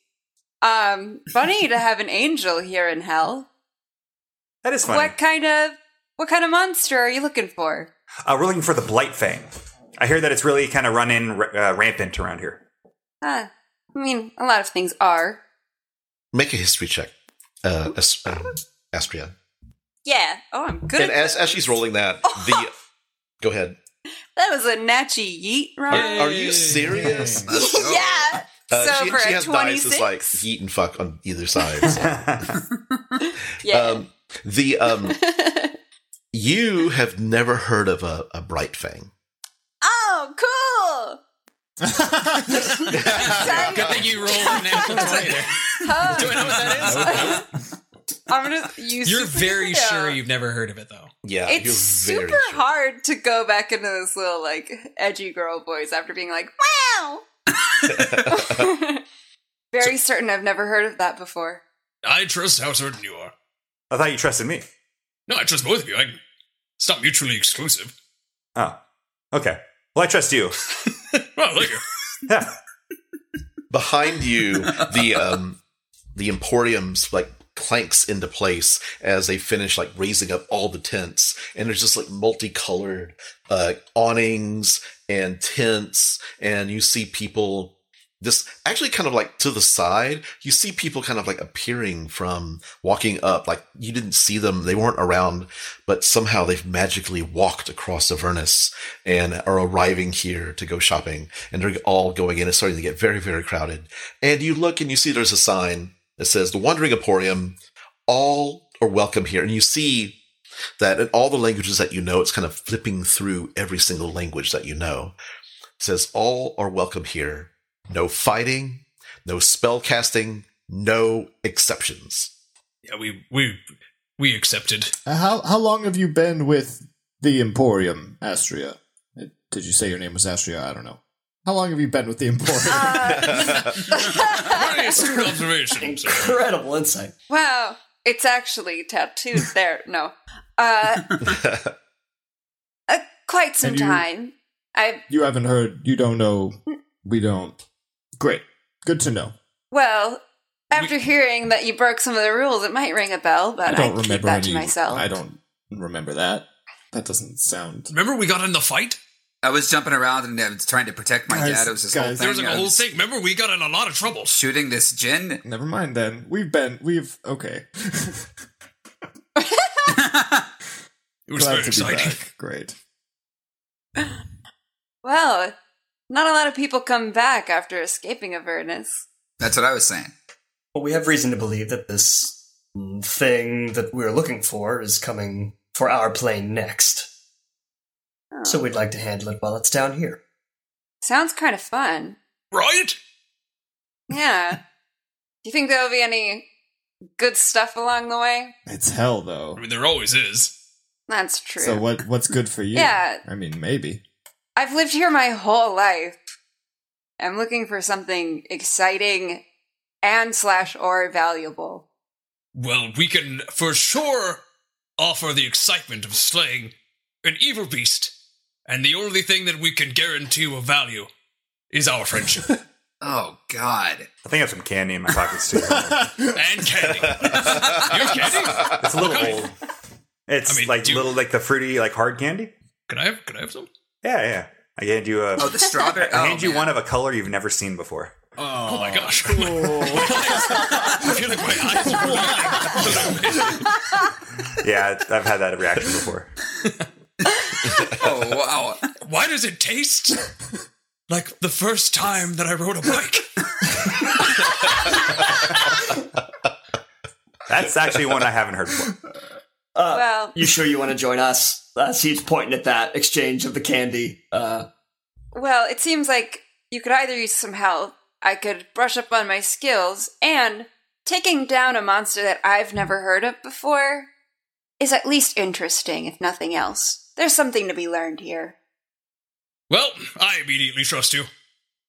um, funny to have an angel here in hell. That is funny. What kind of what kind of monster are you looking for? Uh, we're looking for the Blight Fang. I hear that it's really kind of running uh, rampant around here. Huh. I mean, a lot of things are. Make a history check, uh, As- um, Astria. Yeah. Oh, I'm good. And at as, as she's rolling that, the go ahead. That was a natchy yeet, Are, right? are you serious? yeah. Uh, so she, for she a has twenty dice that's like six. yeet and fuck on either side. so. yeah. Um, the um, you have never heard of a, a bright fang. oh, cool. Sorry. Good thing you rolled an natural twenty there. Huh. Do I know what that is? I'm gonna use. You're very sure you've never heard of it, though. Yeah, It's you're very super sure. hard to go back into this little like edgy girl voice after being like, "Wow." Very certain I've never heard of that before. I trust how certain you are. I thought you trusted me. No, I trust both of you. I, it's not mutually exclusive. Oh, okay. Well, I trust you. Well, thank you. Yeah. Behind you, the um, the Emporium's like clanks into place as they finish like raising up all the tents, and there's just like multicolored uh, awnings and tents, and you see people. This actually kind of like to the side, you see people kind of like appearing from walking up. Like you didn't see them, they weren't around, but somehow they've magically walked across Avernus and are arriving here to go shopping. And they're all going in. It's starting to get very, very crowded. And you look and you see there's a sign that says the Wandering Emporium, all are welcome here. And you see that in all the languages that you know, it's kind of flipping through every single language that you know. It says all are welcome here. No fighting, no spell casting, no exceptions. Yeah, we we we accepted. Uh, how how long have you been with the Emporium, Astria? Uh, Did you say your name was Astria? I don't know. How long have you been with the Emporium? Very astute observation, sir. Incredible insight. Wow, it's actually tattooed there. No, uh, uh quite some you- time. I you haven't heard. You don't know. We don't. Great. Good to know. Well, after hearing that you broke some of the rules, it might ring a bell, but I, don't keep remember that any. to myself. I don't remember that. That doesn't sound. Remember we got in the fight? I was jumping around and I was trying to protect my Guys, dad. It was this guys, whole There was thing. like a I whole thing. Remember we got in a lot of trouble. Shooting this gin. Never mind. Then we've been. We've okay. It was Glad very to be exciting. back. Great. well, not a lot of people come back after escaping Avernus. That's what I was saying. Well, we have reason to believe that this thing that we're looking for is coming for our plane next. Oh. So we'd like to handle it while it's down here. Sounds kind of fun. Right? Yeah. Do you think there'll be any good stuff along the way? It's hell, though. I mean, there always is. That's true. So what? What's good for you? Yeah. I mean, maybe. I've lived here my whole life. I'm looking for something exciting and slash or valuable. Well, we can for sure offer the excitement of slaying an evil beast, and the only thing that we can guarantee of value is our friendship Oh God. I think I have some candy in my pockets too. and candy. you have candy? It's a little old. It's I mean, like do- little, like the fruity, like hard candy. Can I have? Can I have some? Yeah, yeah. I hand you a. Oh, the strawberry. I oh, hand you man. one of a color you've never seen before. Oh, my gosh! I feel like my eyes are. Yeah, I've had that reaction before. Oh wow. Why does it taste like the first time that I rode a bike? That's actually one I haven't heard before. Uh, well, you sure you want to join us? Uh, he's pointing at that exchange of the candy. Uh, well, it seems like you could either use some help, I could brush up on my skills, and taking down a monster that I've never heard of before is at least interesting, if nothing else. There's something to be learned here. Well, I immediately trust you.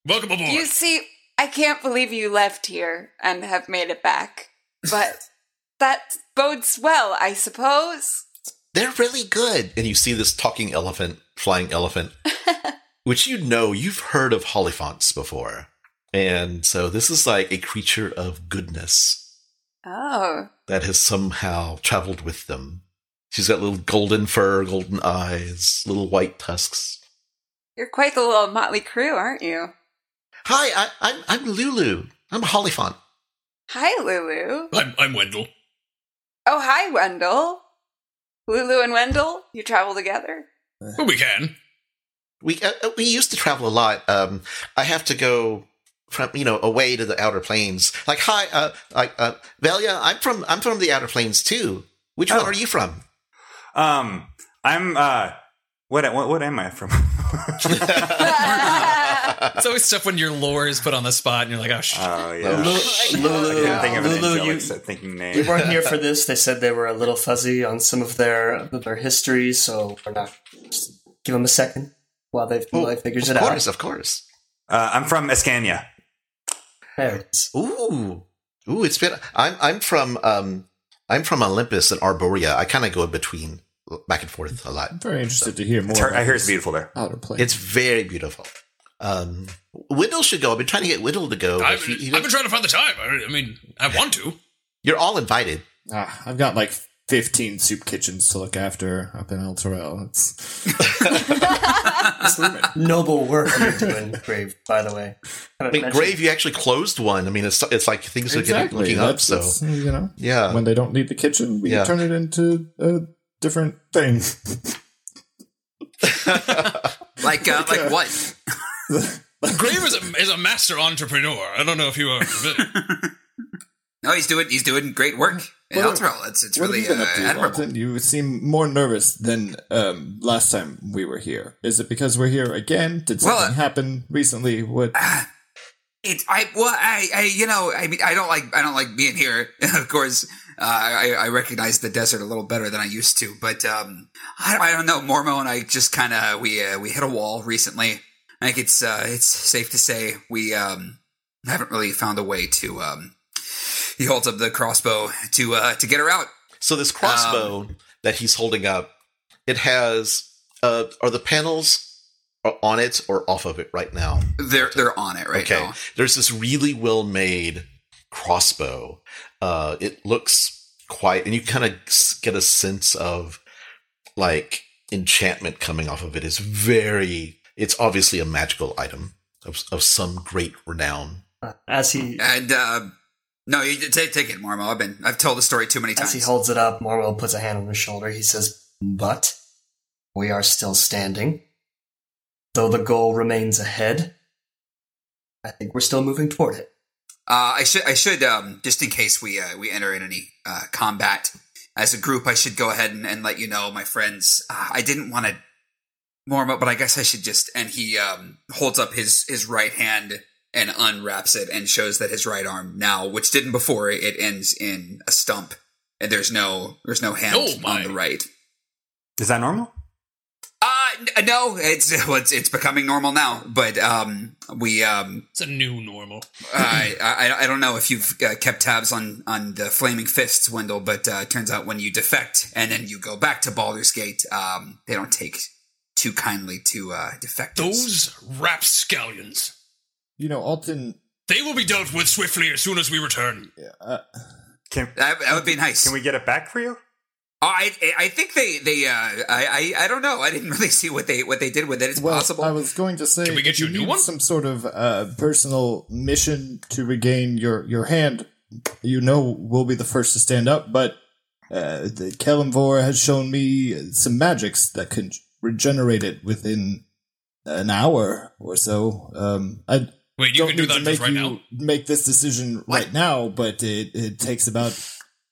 Welcome aboard. You see, I can't believe you left here and have made it back. But that bodes well, I suppose. They're really good. And you see this talking elephant, flying elephant, which you know you've heard of Hollyphants before. And so this is like a creature of goodness Oh, that has somehow traveled with them. She's got little golden fur, golden eyes, little white tusks. you're quite the little motley crew, aren't you? Hi, I, I'm I'm Lulu. I'm a Hollyphant. Hi, Lulu. I'm, I'm Wendell. Oh, hi, Wendell. Lulu and Wendell, you travel together? Well, we can. We uh, uh, we used to travel a lot. Um, I have to go from you know away to the outer planes. Like hi, uh, like uh, Velia, I'm from I'm from the outer planes too. Which one Oh. are you from? Um, I'm uh, what what what am I from? It's always tough when your lore is put on the spot and you're like, oh, shit. Oh yeah. Lulu, I couldn't think of an Lulu, angelic you, set thinking we name. weren't here for this. They said they were a little fuzzy on some of their their history, so we're not. Just give them a second while they while they figures of it course, out. of course. Uh, I'm from Escania. There it is. Ooh, ooh, it's been. I'm I'm from um I'm from Olympus and Arborea. I kind of go in between, back and forth a lot. I'm very interested to hear more. About I hear it's beautiful there. Outer plane. It's very beautiful. Um, Whittle should go. I've been trying to get Whittle to go. I've, he- he I've been trying to find the time. I, I mean, I want to. You're all invited. Ah, I've got like 15 soup kitchens to look after up in Elturel. It's Noble work you're doing, Grave. By the way, I mean, Grave, you actually closed one. I mean, it's it's like things are getting exactly looking up. So you know, yeah, when they don't need the kitchen, we Yeah. turn it into a different thing. Like uh, like what? Grave is a, is a master entrepreneur. I don't know if you are familiar. No, he's doing he's doing great work in What- Elturel. It's it's what really have you been uh, up to, admirable. Walton? You seem more nervous than um, last time we were here. Is it because we're here again? Did Well, something uh, happen recently? What? It's I well I, I you know I mean I don't like I don't like being here. of course, uh, I I recognize the desert a little better than I used to, but um I, I don't know. Mormo and I just kind of we uh, we hit a wall recently. I think it's uh it's safe to say we um haven't really found a way to um he holds up the crossbow to uh to get her out. So this crossbow Um, that he's holding up, it has uh are the panels on it or off of it right now? They're they're on it right okay. now. There's this really well made crossbow. Uh, it looks quite, and you kind of get a sense of like enchantment coming off of it. It's very, it's obviously a magical item of, of some great renown. As he And uh, no, you take take it, Mormo. I've been I've told the story too many as times. he holds it up, Morwell puts a hand on his shoulder. He says, "But we are still standing, though the goal remains ahead. I think we're still moving toward it." Uh, I should I should um, just in case we uh, we enter in any uh, combat as a group, I should go ahead and, and let you know, my friends. Uh, I didn't want to warm up, but I guess I should just. And he um, holds up his his right hand and unwraps it and shows that his right arm now, which didn't before, it ends in a stump, and there's no there's no hand Oh, on the right. Is that normal? Uh, n- no, it's it's it's becoming normal now, but um, we um, It's a new normal. I, I I don't know if you've uh, kept tabs on on the flaming fists, Wendell, but uh, it turns out when you defect and then you go back to Baldur's Gate, um, they don't take too kindly to uh, defectors. Those rapscallions. You know, Alton. They will be dealt with swiftly as soon as we return. Uh, Can that, that would be nice. can we get it back for you? Oh, I I think they they uh, I, I I don't know. I didn't really see what they what they did with it. It's well, possible. I was going to say, Can we get you you a new need one? some sort of uh, personal mission to regain your your hand, you know, we'll be the first to stand up. But uh, the Kelemvor has shown me some magics that can regenerate it within an hour or so. Um, I Wait, you don't can do need to that make just right you now. make this decision What? right now, but it, it takes about.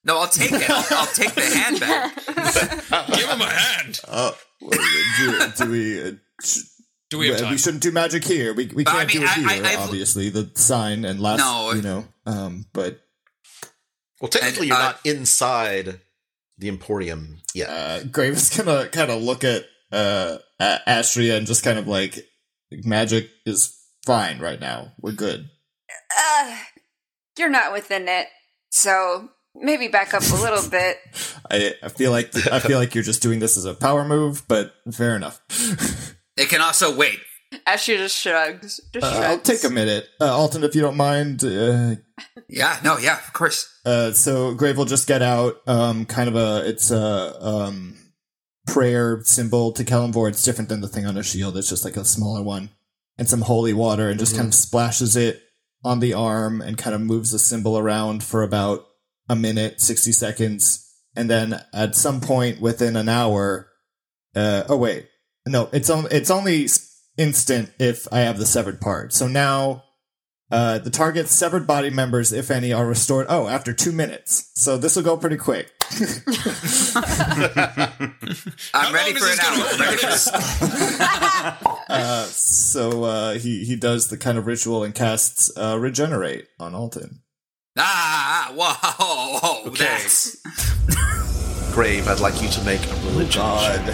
No, I'll take it. I'll, I'll take the hand back. Give him a hand. Uh, do, do we? Uh, sh- Do we have time? we shouldn't do magic here. We we can't mean, do it I- here. I- I've- obviously, the sign and last, No. you know. Um, but Well, technically, And, you're uh, not inside the Emporium yet. uh, Grave is gonna kind of look at uh A- Astria and just kind of like magic is fine right now. We're good. Uh, you're not within it, so maybe back up a little bit. I I feel like I feel like you're just doing this as a power move, but fair enough. It can also wait. Ashley just shrugs. Just Uh, shrugs. I'll take a minute, uh, Alton, if you don't mind. Uh, Yeah, no, yeah, of course. Uh, so Grave will just get out, um, kind of a, it's a, um, prayer symbol to Kelemvor. It's different than the thing on his shield. It's just like a smaller one and some holy water and just kind of splashes it on the arm and kind of moves the symbol around for about a minute, 60 seconds. And then at some point within an hour, uh, oh wait, no, it's on, it's only instant if I have the severed part. So now, uh, the target's severed body members, if any, are restored. Oh, after two minutes. So this will go pretty quick. I'm ready for is it this now. gonna Ready for this. Uh, so uh, he he does the kind of ritual and casts uh, regenerate on Alton. Ah, whoa, whoa, Okay. that's Grave, I'd like you to make a religion God.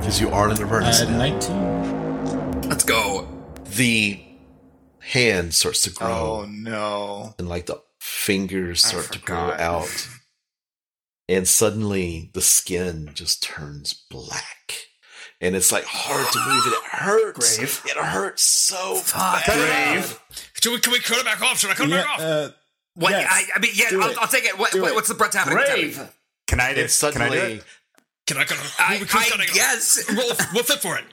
because you are an Avernus. At now. nineteen. let's go. The hand starts to grow. Oh no! and like the fingers start to grow out and suddenly the skin just turns black and it's like hard to move and it hurts Grave. it hurts so Fuck, bad. Grave. Should we, can we cut it back off? Should I cut it Yeah, back off? uh, What? Yes. I, I mean, yeah, I'll. I'll take it. What, Do what- it. what's the what's happening? What's. Can I do? and Can I do suddenly it? Can I cut it off? I, we can cut I it off. guess. We'll, we'll fit for it.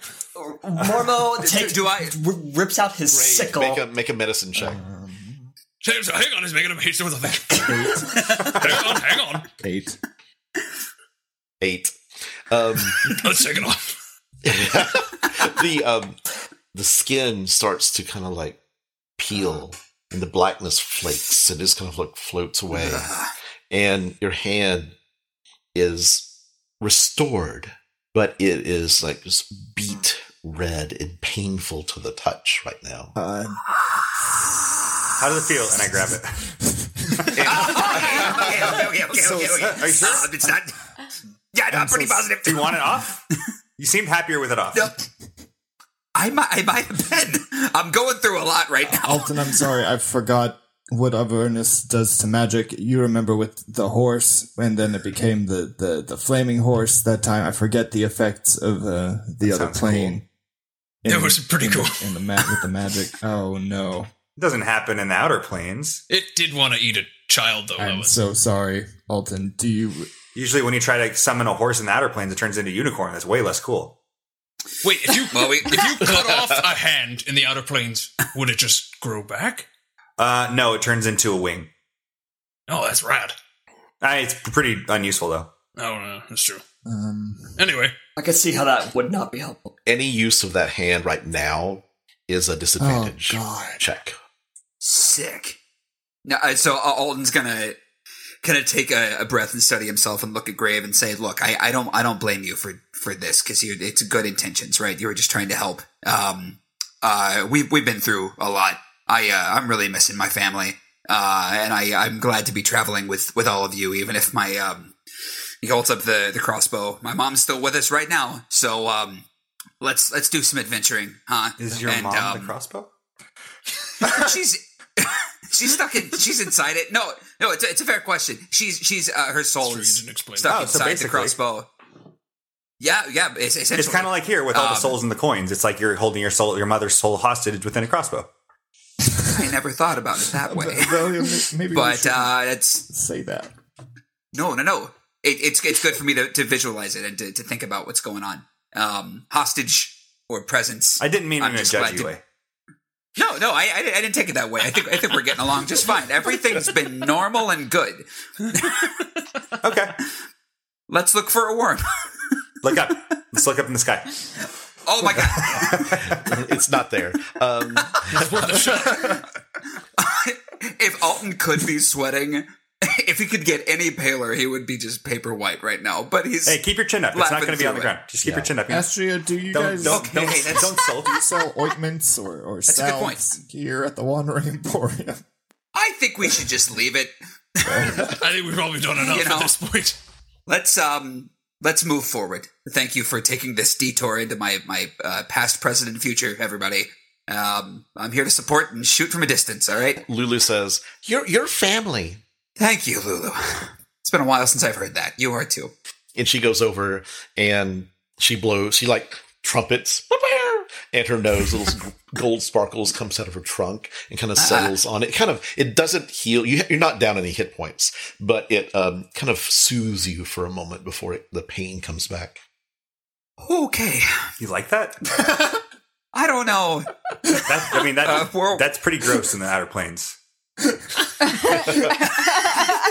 Mormo takes, do I- r- rips out his Grave, sickle. make a make a medicine check Hang hang on, he's making a he's doing something. hang on, hang on. eight. eight um Let's take it off. the um the skin starts to kind of like peel and the blackness flakes and just kind of like floats away and your hand is restored but it is like just beat red and painful to the touch right now Uh, How does it feel? And I grab it. okay, okay, okay, okay, So, okay, okay. are you sure? Uh, it's not. Yeah, no, I'm pretty positive. Do you want it off? You seem happier with it off. No. I might, I might have been. I'm going through a lot right now. Alton, I'm sorry, I forgot what Avernus does to magic. You remember with the horse, and then it became the the, the flaming horse that time. I forget the effects of uh, the That other sounds plane. That was pretty in the- cool. in the ma- with the magic. Oh no! It doesn't happen in the outer planes. It did want to eat a child, though. I'm so sorry, Alton. Do you? Usually, when you try to summon a horse in the outer planes, it turns into a unicorn. That's way less cool. Wait, if you Well, we- if you cut off a hand in the outer planes, would it just grow back? Uh, no, it turns into a wing. Oh, that's rad. Uh, it's pretty unuseful though. Oh, no, that's true. Um, Anyway, I can see how that would not be helpful. Any use of that hand right now is a disadvantage Oh, God. check. Sick. Now, uh, so uh, Alton's gonna kind of take a, a breath and study himself and look at Grave and say, "Look, I, I don't I don't blame you for for this because it's good intentions, right? You were just trying to help. Um, uh, we we've been through a lot. I uh, I'm really missing my family, uh, and I I'm glad to be traveling with with all of you, even if my um he holds up the the crossbow. My mom's still with us right now, so um." Let's let's do some adventuring, huh? Is your And, mom um, the crossbow? she's she's stuck in she's inside it no no it's a, it's a fair question she's she's uh, her soul That's true, is stuck that. Oh, so inside the crossbow yeah yeah it's, essentially It's kind of like here with all the Um, souls and the coins. It's like you're holding your soul, your mother's soul hostage within a crossbow. i never thought about it that way well, maybe we but should uh it's say that. no no no it, it's it's good for me to, to visualize it and to, to think about what's going on um hostage or presence I didn't mean I'm in a just glad judgy way. No no I, I didn't- I didn't take it that way. I think i think we're getting along just fine. Everything's been normal and good. Okay, let's look for a worm. Look up. Let's look up in the sky. oh my god. It's not there. Um, if Alton could be sweating, if he could get any paler, he would be just paper white right now. But he's Hey, keep your chin up. It's not going to be on the ground. Just keep Yeah. your chin up. you know? Astria, do you Don't guys don't Okay, don't, that's- don't sulk. sell ointments or, or a salves here at the Wandering Emporium? I think we should just leave it. I think we've probably done enough You know. at this point. Let's um let's move forward. Thank you for taking this detour into my my uh, past, present, and future, everybody. Um, I'm here to support and shoot from a distance. All right. Lulu says, "Your your family," Thank you, Lulu. It's been a while since I've heard that. You are too. and she goes over and she blows. She like trumpets, and her nose, little gold sparkles comes out of her trunk and kind of settles on it. Kind of, it doesn't heal you. You're not down any hit points, but it um, kind of soothes you for a moment before it, the pain comes back. Okay. You like that? I don't know. that I mean, that Uh, that's pretty gross in the outer planes.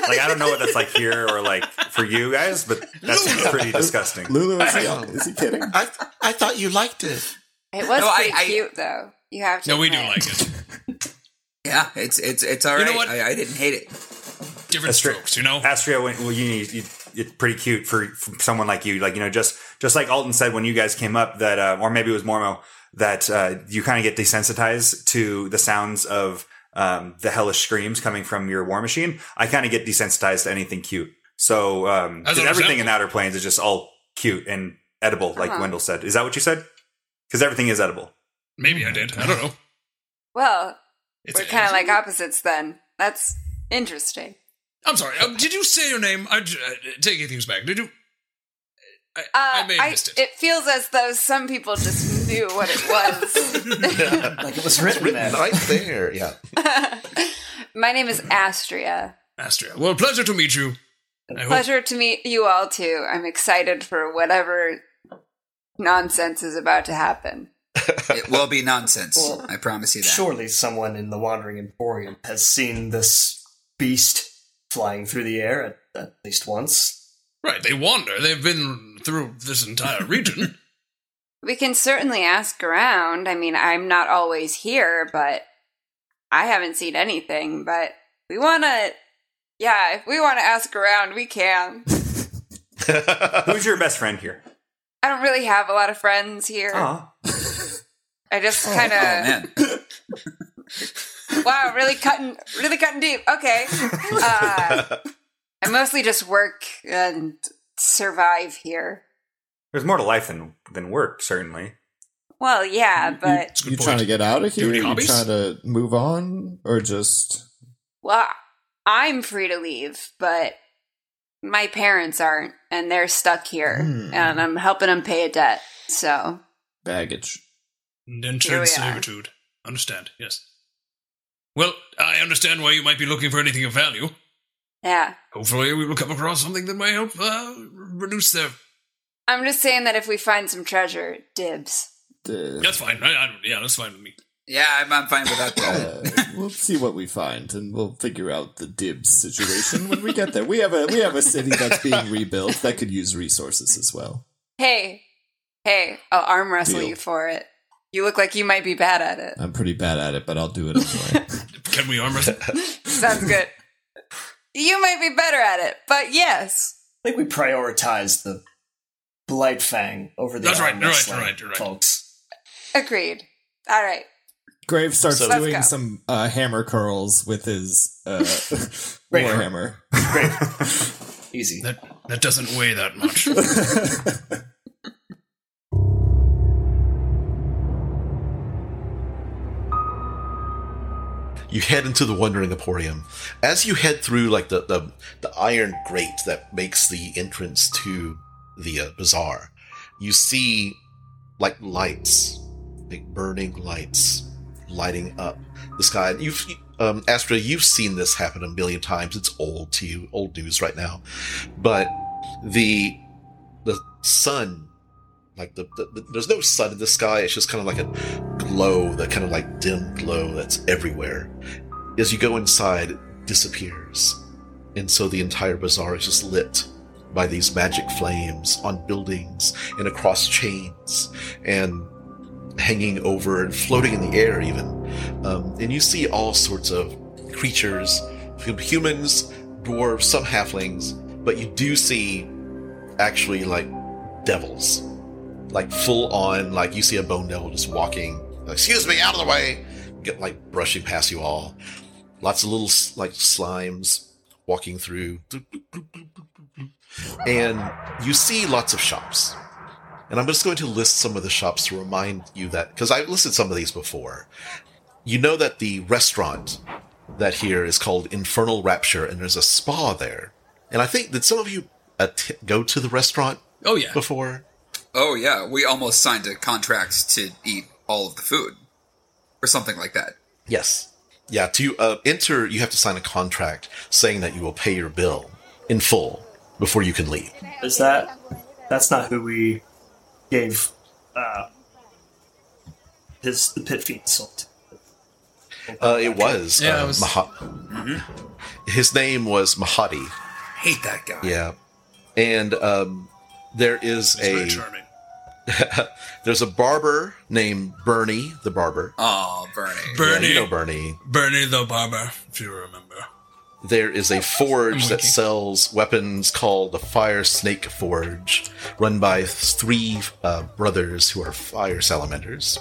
like I don't know what that's like here or like for you guys, but that's pretty disgusting. Lulu, is he, is he kidding? I I thought you liked it. It was No, pretty I- cute, though. You have to. No, we do admit. like it. Yeah, it's it's it's all You right. know what? I, I didn't hate it. Different Astri- strokes, you know? Astria, when, well, you need you, it's pretty cute for, for someone like you. Like you know, just just like Alton said when you guys came up, that uh, or maybe it was Mormo that uh, you kind of get desensitized to the sounds of um, the hellish screams coming from your war machine. I kind of get desensitized to anything cute. So um, As 'cause an everything in example. outer planes is just all cute and edible, like Uh-huh. Wendell said. Is that what you said? Because everything is edible. Maybe I did. I don't know. Well, It's we're kind of like opposites then. That's interesting. I'm sorry. Um, did you say your name? I j- uh, take things back. Did you? I, Uh, I may have missed it. it feels as though some people just knew what it was. Like it was written there. Right there, yeah. My name is Astria. Astria. Well, pleasure to meet you. I hope- Pleasure to meet you all too. I'm excited for whatever nonsense is about to happen. It will be nonsense. Well, I promise you that. Surely someone in the Wandering Emporium has seen this beast flying through the air at, at least once. Right, they wander. They've been through this entire region. We can certainly ask around. I mean, I'm not always here, but I haven't seen anything. But we want to, yeah, if we want to ask around, we can. Who's your best friend here? I don't really have a lot of friends here. Aw. I just kind Oh of, man. wow, really cutting, really cutting deep. Okay. Uh, I mostly just work and survive here. There's more to life than than work, certainly. Well, yeah, but That's a You point. trying to get out of here? have You hobbies? trying to move on, or just well, I'm free to leave, but my parents aren't, and they're stuck here, Hmm. and I'm helping them pay a debt. So baggage? Here we Indentured servitude. Understand? Yes. Well, I understand why you might be looking for anything of value. Yeah. Hopefully, we will come across something that might help uh, reduce their. I'm just saying that if we find some treasure, dibs. That's fine. I, I, yeah, that's fine with me. Yeah, I'm, I'm fine with that. uh, we'll see what we find, and we'll figure out the dibs situation when we get there. We have a we have a city that's being rebuilt that could use resources as well. Hey, hey, I'll arm wrestle Deal. you for it. You look like you might be bad at it. I'm pretty bad at it, but I'll do it anyway. Can we arm wrestle? Sounds good. You might be better at it, but yes. I think we prioritize the Blight Fang over the That's right, arm you're right, wrestling, you're right, you're right. folks. Agreed. All right. Grave starts So- doing go. some uh, hammer curls with his uh, Great. warhammer. Great. Easy. that that doesn't weigh that much. you head into the Wandering Emporium. As you head through, like the the, the iron grate that makes the entrance to the uh, bazaar, you see like lights, big burning lights, lighting up the sky. You've um, Astra, you've seen this happen a million times. It's old to you, old news right now, but the the sun like the, the, the- there's no sun in the sky. It's just kind of like a glow that kind of like dim glow that's everywhere. As you go inside it disappears. And so the entire bazaar is just lit by these magic flames on buildings and across chains and hanging over and floating in the air even. Um, and you see all sorts of creatures humans dwarves some halflings but you do see actually like devils. Like full on like you see a bone devil just walking excuse me out of the way get like brushing past you all. Lots of little like slimes walking through and you see lots of shops and i'm just going to list some of the shops to remind you that because i've listed some of these before you know that the restaurant that here is called infernal rapture and there's a spa there and i think did some of you att- go to the restaurant Oh yeah. before Oh yeah, we almost signed a contract to eat all of the food, or something like that. Yes. Yeah, to uh, enter, you have to sign a contract saying that you will pay your bill in full before you can leave. Is that? That's not who we gave uh, his the pit feet insult. Uh, it was. Yeah, uh, it was- Maha- His name was Mahadi. Hate that guy. Yeah. And um, there is It's very a charming. there's a barber named Bernie the barber. Oh, Bernie. Yeah, Bernie, you know Bernie. Bernie the barber, if you remember. There is a forge that sells weapons called the Fire Snake Forge, run by three uh, brothers who are fire salamanders.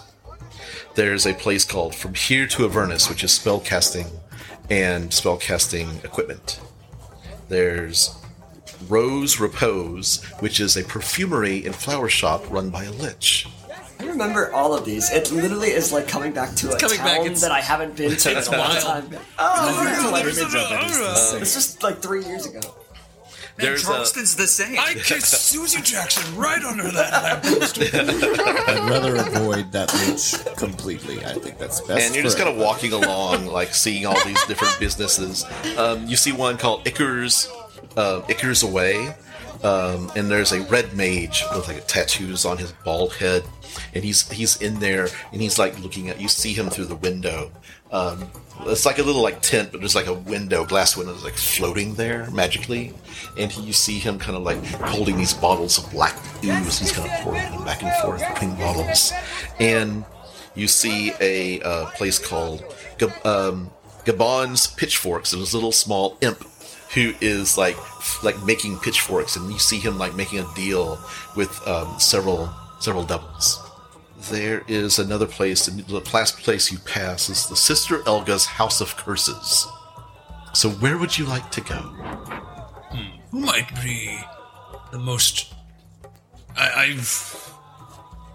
There's a place called From Here to Avernus, which is spellcasting and spellcasting equipment. There's Rose Repose, which is a perfumery and flower shop run by a lich. I remember all of these. It literally is like coming back to a coming town back, it's- that I haven't been to in a long wild. time. Oh, like, it is the same. it's just like three years ago. There's a, Charleston's the same. I kissed Susie Jackson right under that lamppost. I'd rather avoid that lich completely. I think that's best. and you're just kind of walking along, like seeing all these different businesses. Um, you see one called Ickers, uh, Ickers Away, um, and there's a red mage with like tattoos on his bald head, and he's he's in there and he's like looking at. You see him through the window. Um, it's like a little like tent, but there's like a window, glass window, that's like floating there magically, and he, you see him kind of like holding these bottles of black ooze. He's kind of pouring them back and forth between bottles, and you see a uh, place called um, Gabon's Pitchforks. and this little small imp who is like like making pitchforks, and you see him like making a deal with um, several several devils. There is another place, the last place you pass is the Sister Elga's House of Curses. So where would you like to go? Who might be the most? I, I've.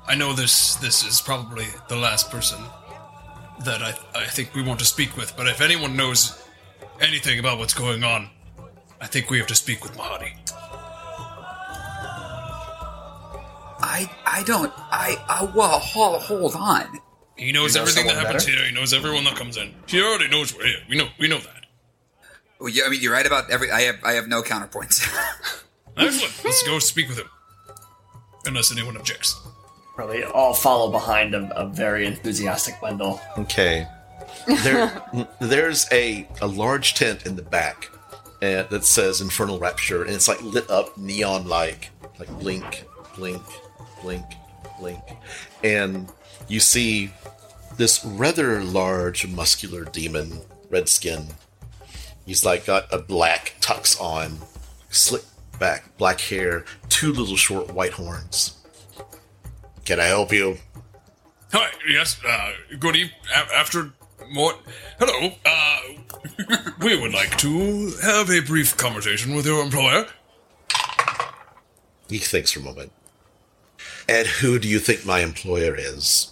I know this. This is probably the last person that I I think we want to speak with. But if anyone knows anything about what's going on, I think we have to speak with Mahadi. I I don't I uh, well hold hold on. He knows You know everything that happens better? here. He knows everyone that comes in. He already knows we're here. We know. We know that. Well, yeah, I mean, you're right about every. I have. I have no counterpoints. Excellent. Let's go speak with him. Unless anyone objects. Probably all follow behind a, a very enthusiastic Wendell. Okay. There, there's a, a large tent in the back uh, that says Infernal Rapture, and it's like lit up neon like, like blink, blink, blink, blink. And you see this rather large, muscular demon, red skin. He's like got a black tux on, slick back, black hair, two little short white horns. Can I help you? Hi. Yes. Uh, good eve- a- after more. Hello. Uh, we would like to have a brief conversation with your employer. He thinks for a moment. And who do you think my employer is?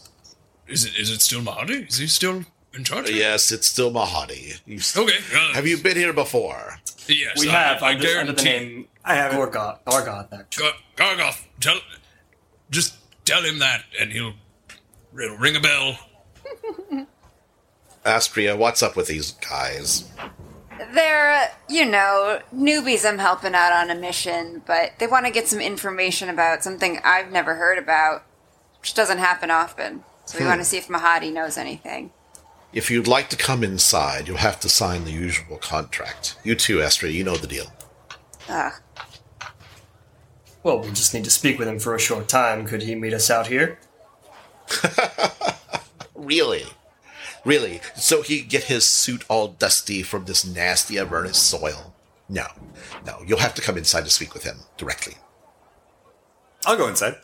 Is it is it still Mahadi? Is he still in charge? Yes, it's still Mahadi. You Okay. Uh, Have you been here before? Yes. We I, have I under, under the guarantee. name I haven't. Gorgoth. Gorgoth, actually. Gar- Gargoth, tell, just tell him that, and he'll, it'll ring a bell. Astria, what's up with these guys? They're, uh, you know, newbies I'm helping out on a mission, but they want to get some information about something I've never heard about, which doesn't happen often. So we hmm. want to see if Mahadi knows anything. If you'd like to come inside, you'll have to sign the usual contract. You too, Astria, you know the deal. Ugh. Well, we just need to speak with him for a short time. Could he meet us out here? Really? Really? So he could get his suit all dusty from this nasty Avernus soil? No. No, you'll have to come inside to speak with him directly. I'll go inside.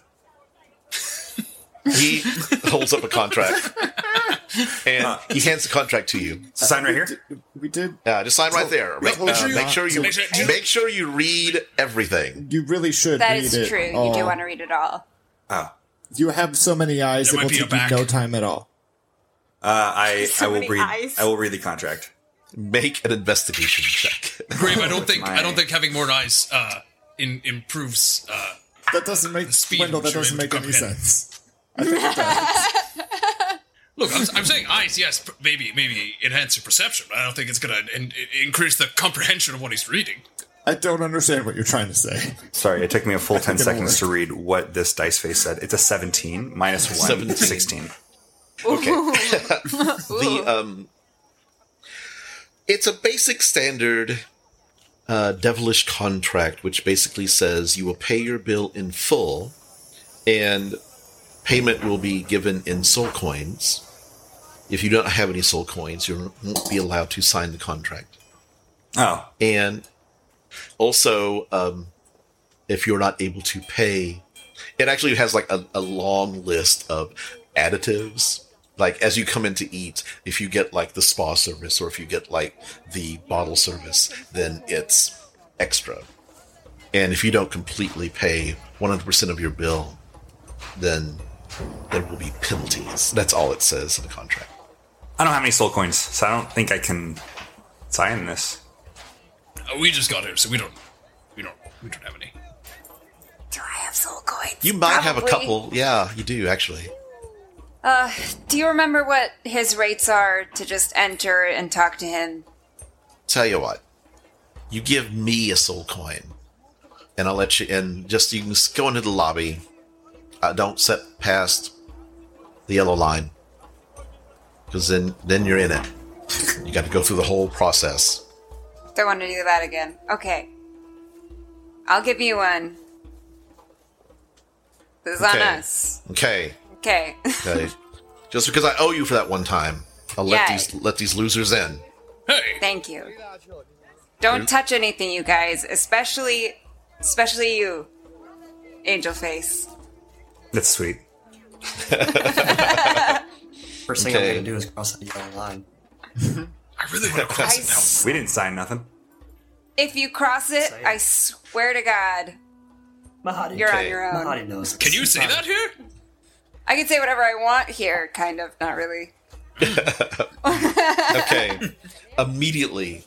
He holds up a contract. And he hands the contract to you. Sign right here. We did. Uh, just sign right there. Make, uh, make sure you Make sure- make sure you read everything. You really should That read is it. true. You all. do want to read it all. Oh. You have so many eyes; There it will might be a take you back. no time at all. Uh, I So I will read. eyes. I will read the contract. Make an investigation check. Grave, I don't think I don't think having more eyes uh, in, improves. Uh, That doesn't make speed Wendell. That doesn't make any comprehend. sense. I think it does. look, I'm, I'm saying eyes, yes, maybe maybe enhance your perception. but I don't think it's gonna in, in- increase the comprehension of what he's reading. I don't understand what you're trying to say. Sorry, it took me a full ten seconds work. to read what this dice face said. It's a seventeen minus one, 17. 16. Okay. the um it's a basic standard uh, devilish contract which basically says you will pay your bill in full and payment will be given in soul coins. If you don't have any soul coins you won't be allowed to sign the contract. Oh, and also um, if you're not able to pay it actually has like a, a long list of additives like as you come in to eat if you get like the spa service or if you get like the bottle service then it's extra and if you don't completely pay 100% of your bill then there will be penalties that's all it says in the contract I don't have any soul coins, so I don't think I can sign this. Uh, we just got here, so we don't we don't we don't have any. Do I have soul coins? you might have a couple yeah you do actually Uh, do you remember what his rates are to just enter and talk to him? tell you what, you give me a soul coin, and I'll let you in. Just you can just go into the lobby. Uh, don't set past the yellow line, because then then you're in it. You got to go through the whole process. Don't want to do that again. Okay. I'll give you one. This is on us. Okay, Okay. okay. just because I owe you for that one time, I'll let Yay. these let these losers in. Hey, Thank you. Don't touch anything, you guys. Especially, especially you, Angel Face. That's sweet. First thing I'm going to do is cross the yellow line. I really want to I cross it now. s- We didn't sign nothing. if you cross it, Say. I swear to God, Mahadi, you're on your own. Mahadi knows. Can you say that here? I can say whatever I want here, kind of. Not really. Okay. Immediately,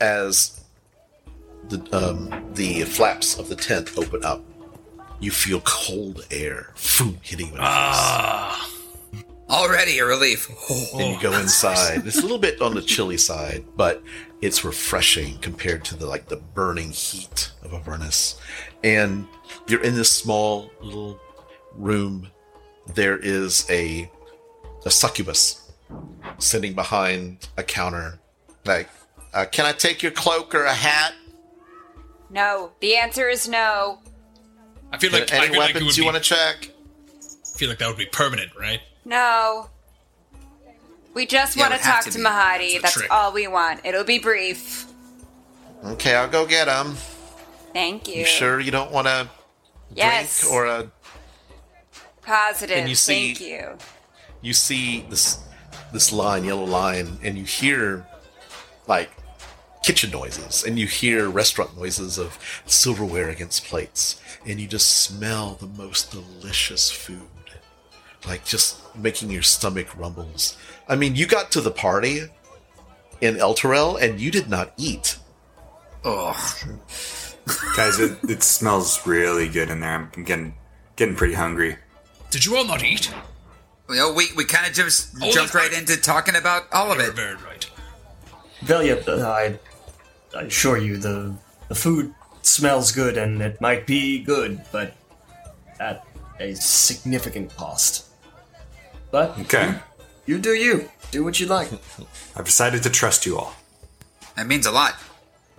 as the um, the flaps of the tent open up, you feel cold air phew, hitting you in face. Ah, Already a relief. and you go inside. It's a little bit on the chilly side, but it's refreshing compared to the like the burning heat of Avernus. And you're in this small little room. There is a a succubus sitting behind a counter. Like, uh, can I take your cloak or a hat? No, the answer is no. I feel like Any feel weapons would you be, want to check? I feel like that would be permanent, right? No. We just Yeah, want to talk to to. Mahadi. It's That's trick. all we want. It'll be brief. Okay, I'll go get them. Thank you. You sure you don't want a Yes. drink or a Positive. And you see- Thank you. you see this this line, yellow line, and you hear like kitchen noises, and you hear restaurant noises of silverware against plates, and you just smell the most delicious food, like just making your stomach rumbles. I mean, you got to the party in Elturel, and you did not eat. Oh, Guys, it, it smells really good in there. I'm getting getting pretty hungry. Did you all not eat? you know, we we kind of just Oh, jumped right right. into talking about all of You're it. very right. Velia, uh, I, I assure you, the the food smells good and it might be good, but at a significant cost. But Okay, you do you. Do what you like. I've decided to trust you all. That means a lot.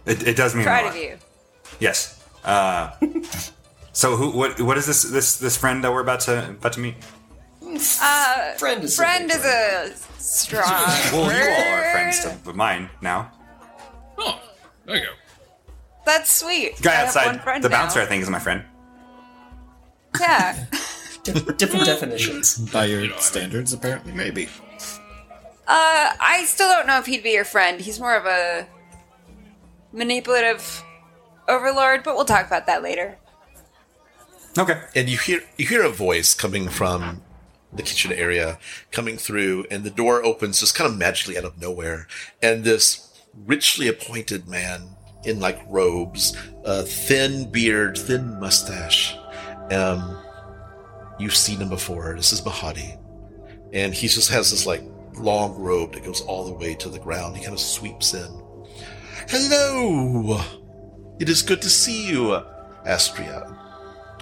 It, it does mean a Proud lot. of you. Yes. Uh, so who? What? What is this? This this friend that we're about to about to meet? Uh, Friend is friend is friend. a strong Well, you all are word. friends of mine now. Oh, there you go. That's sweet. The guy I have outside, one friend the now. bouncer, I think, is my friend. Yeah. Di- different definitions. By your know, I mean- standards, apparently, maybe. Uh, I still don't know if he'd be your friend. He's more of a manipulative overlord, but we'll talk about that later. Okay. and you hear you hear a voice coming from the kitchen area coming through and the door opens just kind of magically out of nowhere. And this richly appointed man in like robes a thin beard thin mustache um you've seen him before. This is mahadi. And he just has this like long robe that goes all the way to the ground. He kind of sweeps in. Hello! It is good to see you astria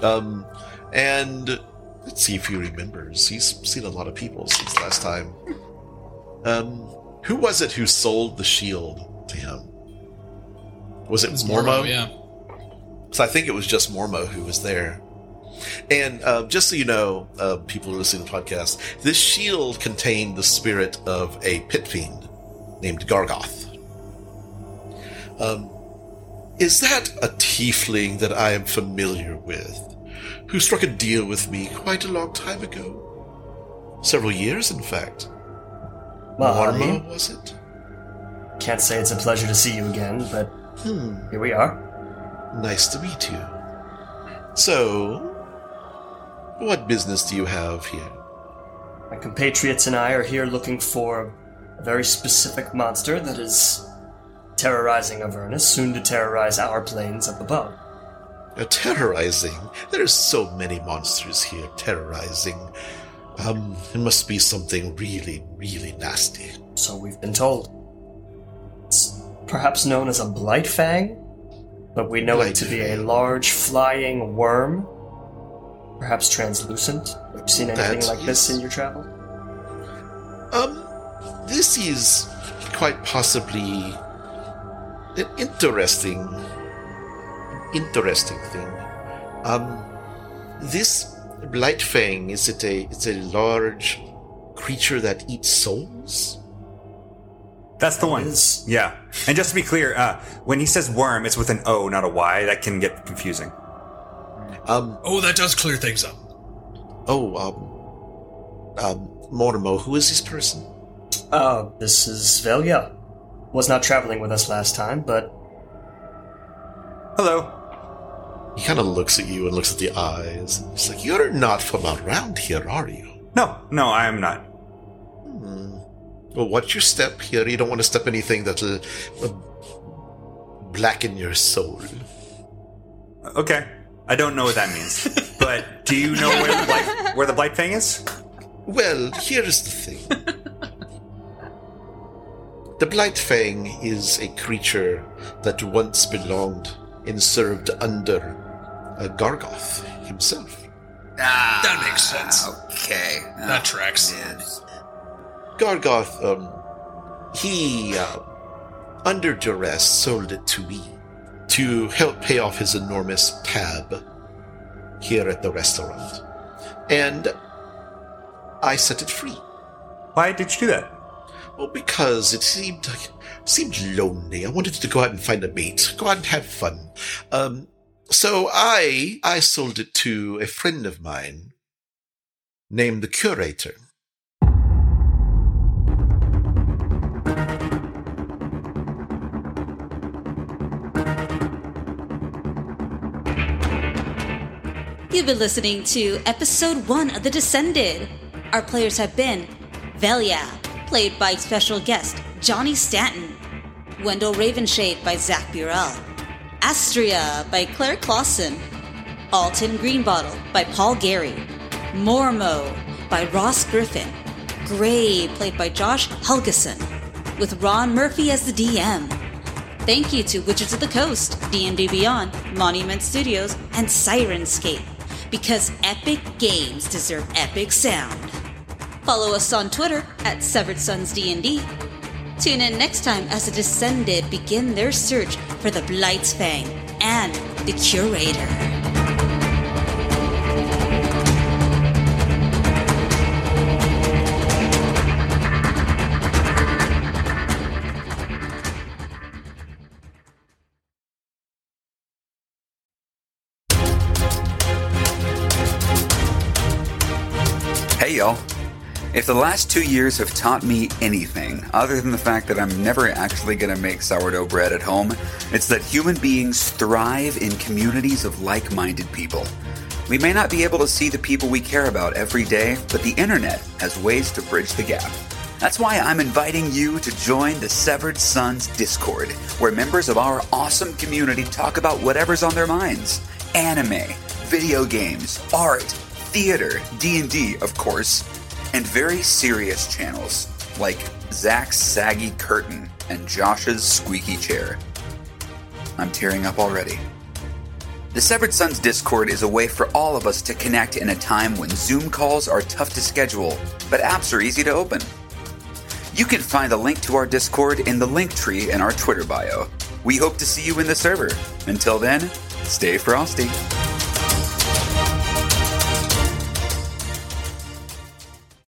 um, and let's see if he remembers. He's seen a lot of people since last time. Um, who was it who sold the shield to him? Was it Mormo? Oh, yeah. So I think it was just Mormo who was there. And uh, just so you know, uh, people who listen to the podcast, this shield contained the spirit of a pit fiend named Gargoth. Um, is that a tiefling that I am familiar with, who struck a deal with me quite a long time ago? Several years, in fact. Mahadi. Mormo, was it? Can't say it's a pleasure to see you again, but Hmm, here we are. nice to meet you. So, what business do you have here? My compatriots and I are here looking for a very specific monster that is terrorizing Avernus, soon to terrorize our planes up above. Uh, terrorizing? There's so many monsters here terrorizing. Um, it must be something really, really nasty. So we've been told. It's perhaps known as a Blightfang, but we know it to be a large flying worm, perhaps translucent. Have you seen anything That like this in your travel? Um, this is quite possibly an interesting, interesting thing. Um, this Blightfang is it a it's a large creature that eats souls? That's the one. is. Yeah. And just to be clear, uh, when he says worm, it's with an O, not a Y. That can get confusing. Um, Oh, that does clear things up. oh, um, um, Mormo, who is this person? Uh, this is Velia. Was not traveling with us last time, but Hello. He kind of looks at you and looks at the eyes. He's like, "You're not from around here, are you?" No, no, I am not. Well, what's your step here? You don't want to step anything that'll uh, blacken your soul. Okay. I don't know what that means. but do you know where the blight, where the Blightfang is? Well, here's the thing. the blight Blightfang is a creature that once belonged and served under uh, Gargoth himself. Ah, That makes sense. Okay. That tracks. man. Gargoth, um, he, uh, under duress, sold it to me to help pay off his enormous tab here at the restaurant. And I set it free. Why did you do that? Well, because it seemed seemed lonely. I wanted to go out and find a mate, go out and have fun. Um, so I I sold it to a friend of mine named the curator. You've been listening to episode one of The Descended. Our players have been Velia, played by special guest Johnny Stanton, Wendell Ravenshade by Zach Burrell, Astria by Claire Clausen, Alton Greenbottle by Paul Gary, Mormo by Ross Griffin, Gray, played by Josh Helgeson, with Ron Murphy as the DM. Thank you to Wizards of the Coast, D&D Beyond, Monument Studios, and Sirenscape, because epic games deserve epic sound. Follow us on Twitter at Severed Sons D&D. Tune in next time as the Descended begin their search for the Blight's Fang and the Curator. If the last two years have taught me anything, other than the fact that I'm never actually going to make sourdough bread at home, it's that human beings thrive in communities of like minded people. We may not be able to see the people we care about every day, but the internet has ways to bridge the gap. That's why I'm inviting you to join the Severed Sons Discord, where members of our awesome community talk about whatever's on their minds anime, video games, art, theater, D&D, of course, and very serious channels like Zach's saggy curtain and Josh's squeaky chair. I'm tearing up already. The Severed Sons Discord is a way for all of us to connect in a time when Zoom calls are tough to schedule, but apps are easy to open. You can find a link to our Discord in the link tree in our Twitter bio. We hope to see you in the server. Until then, stay frosty.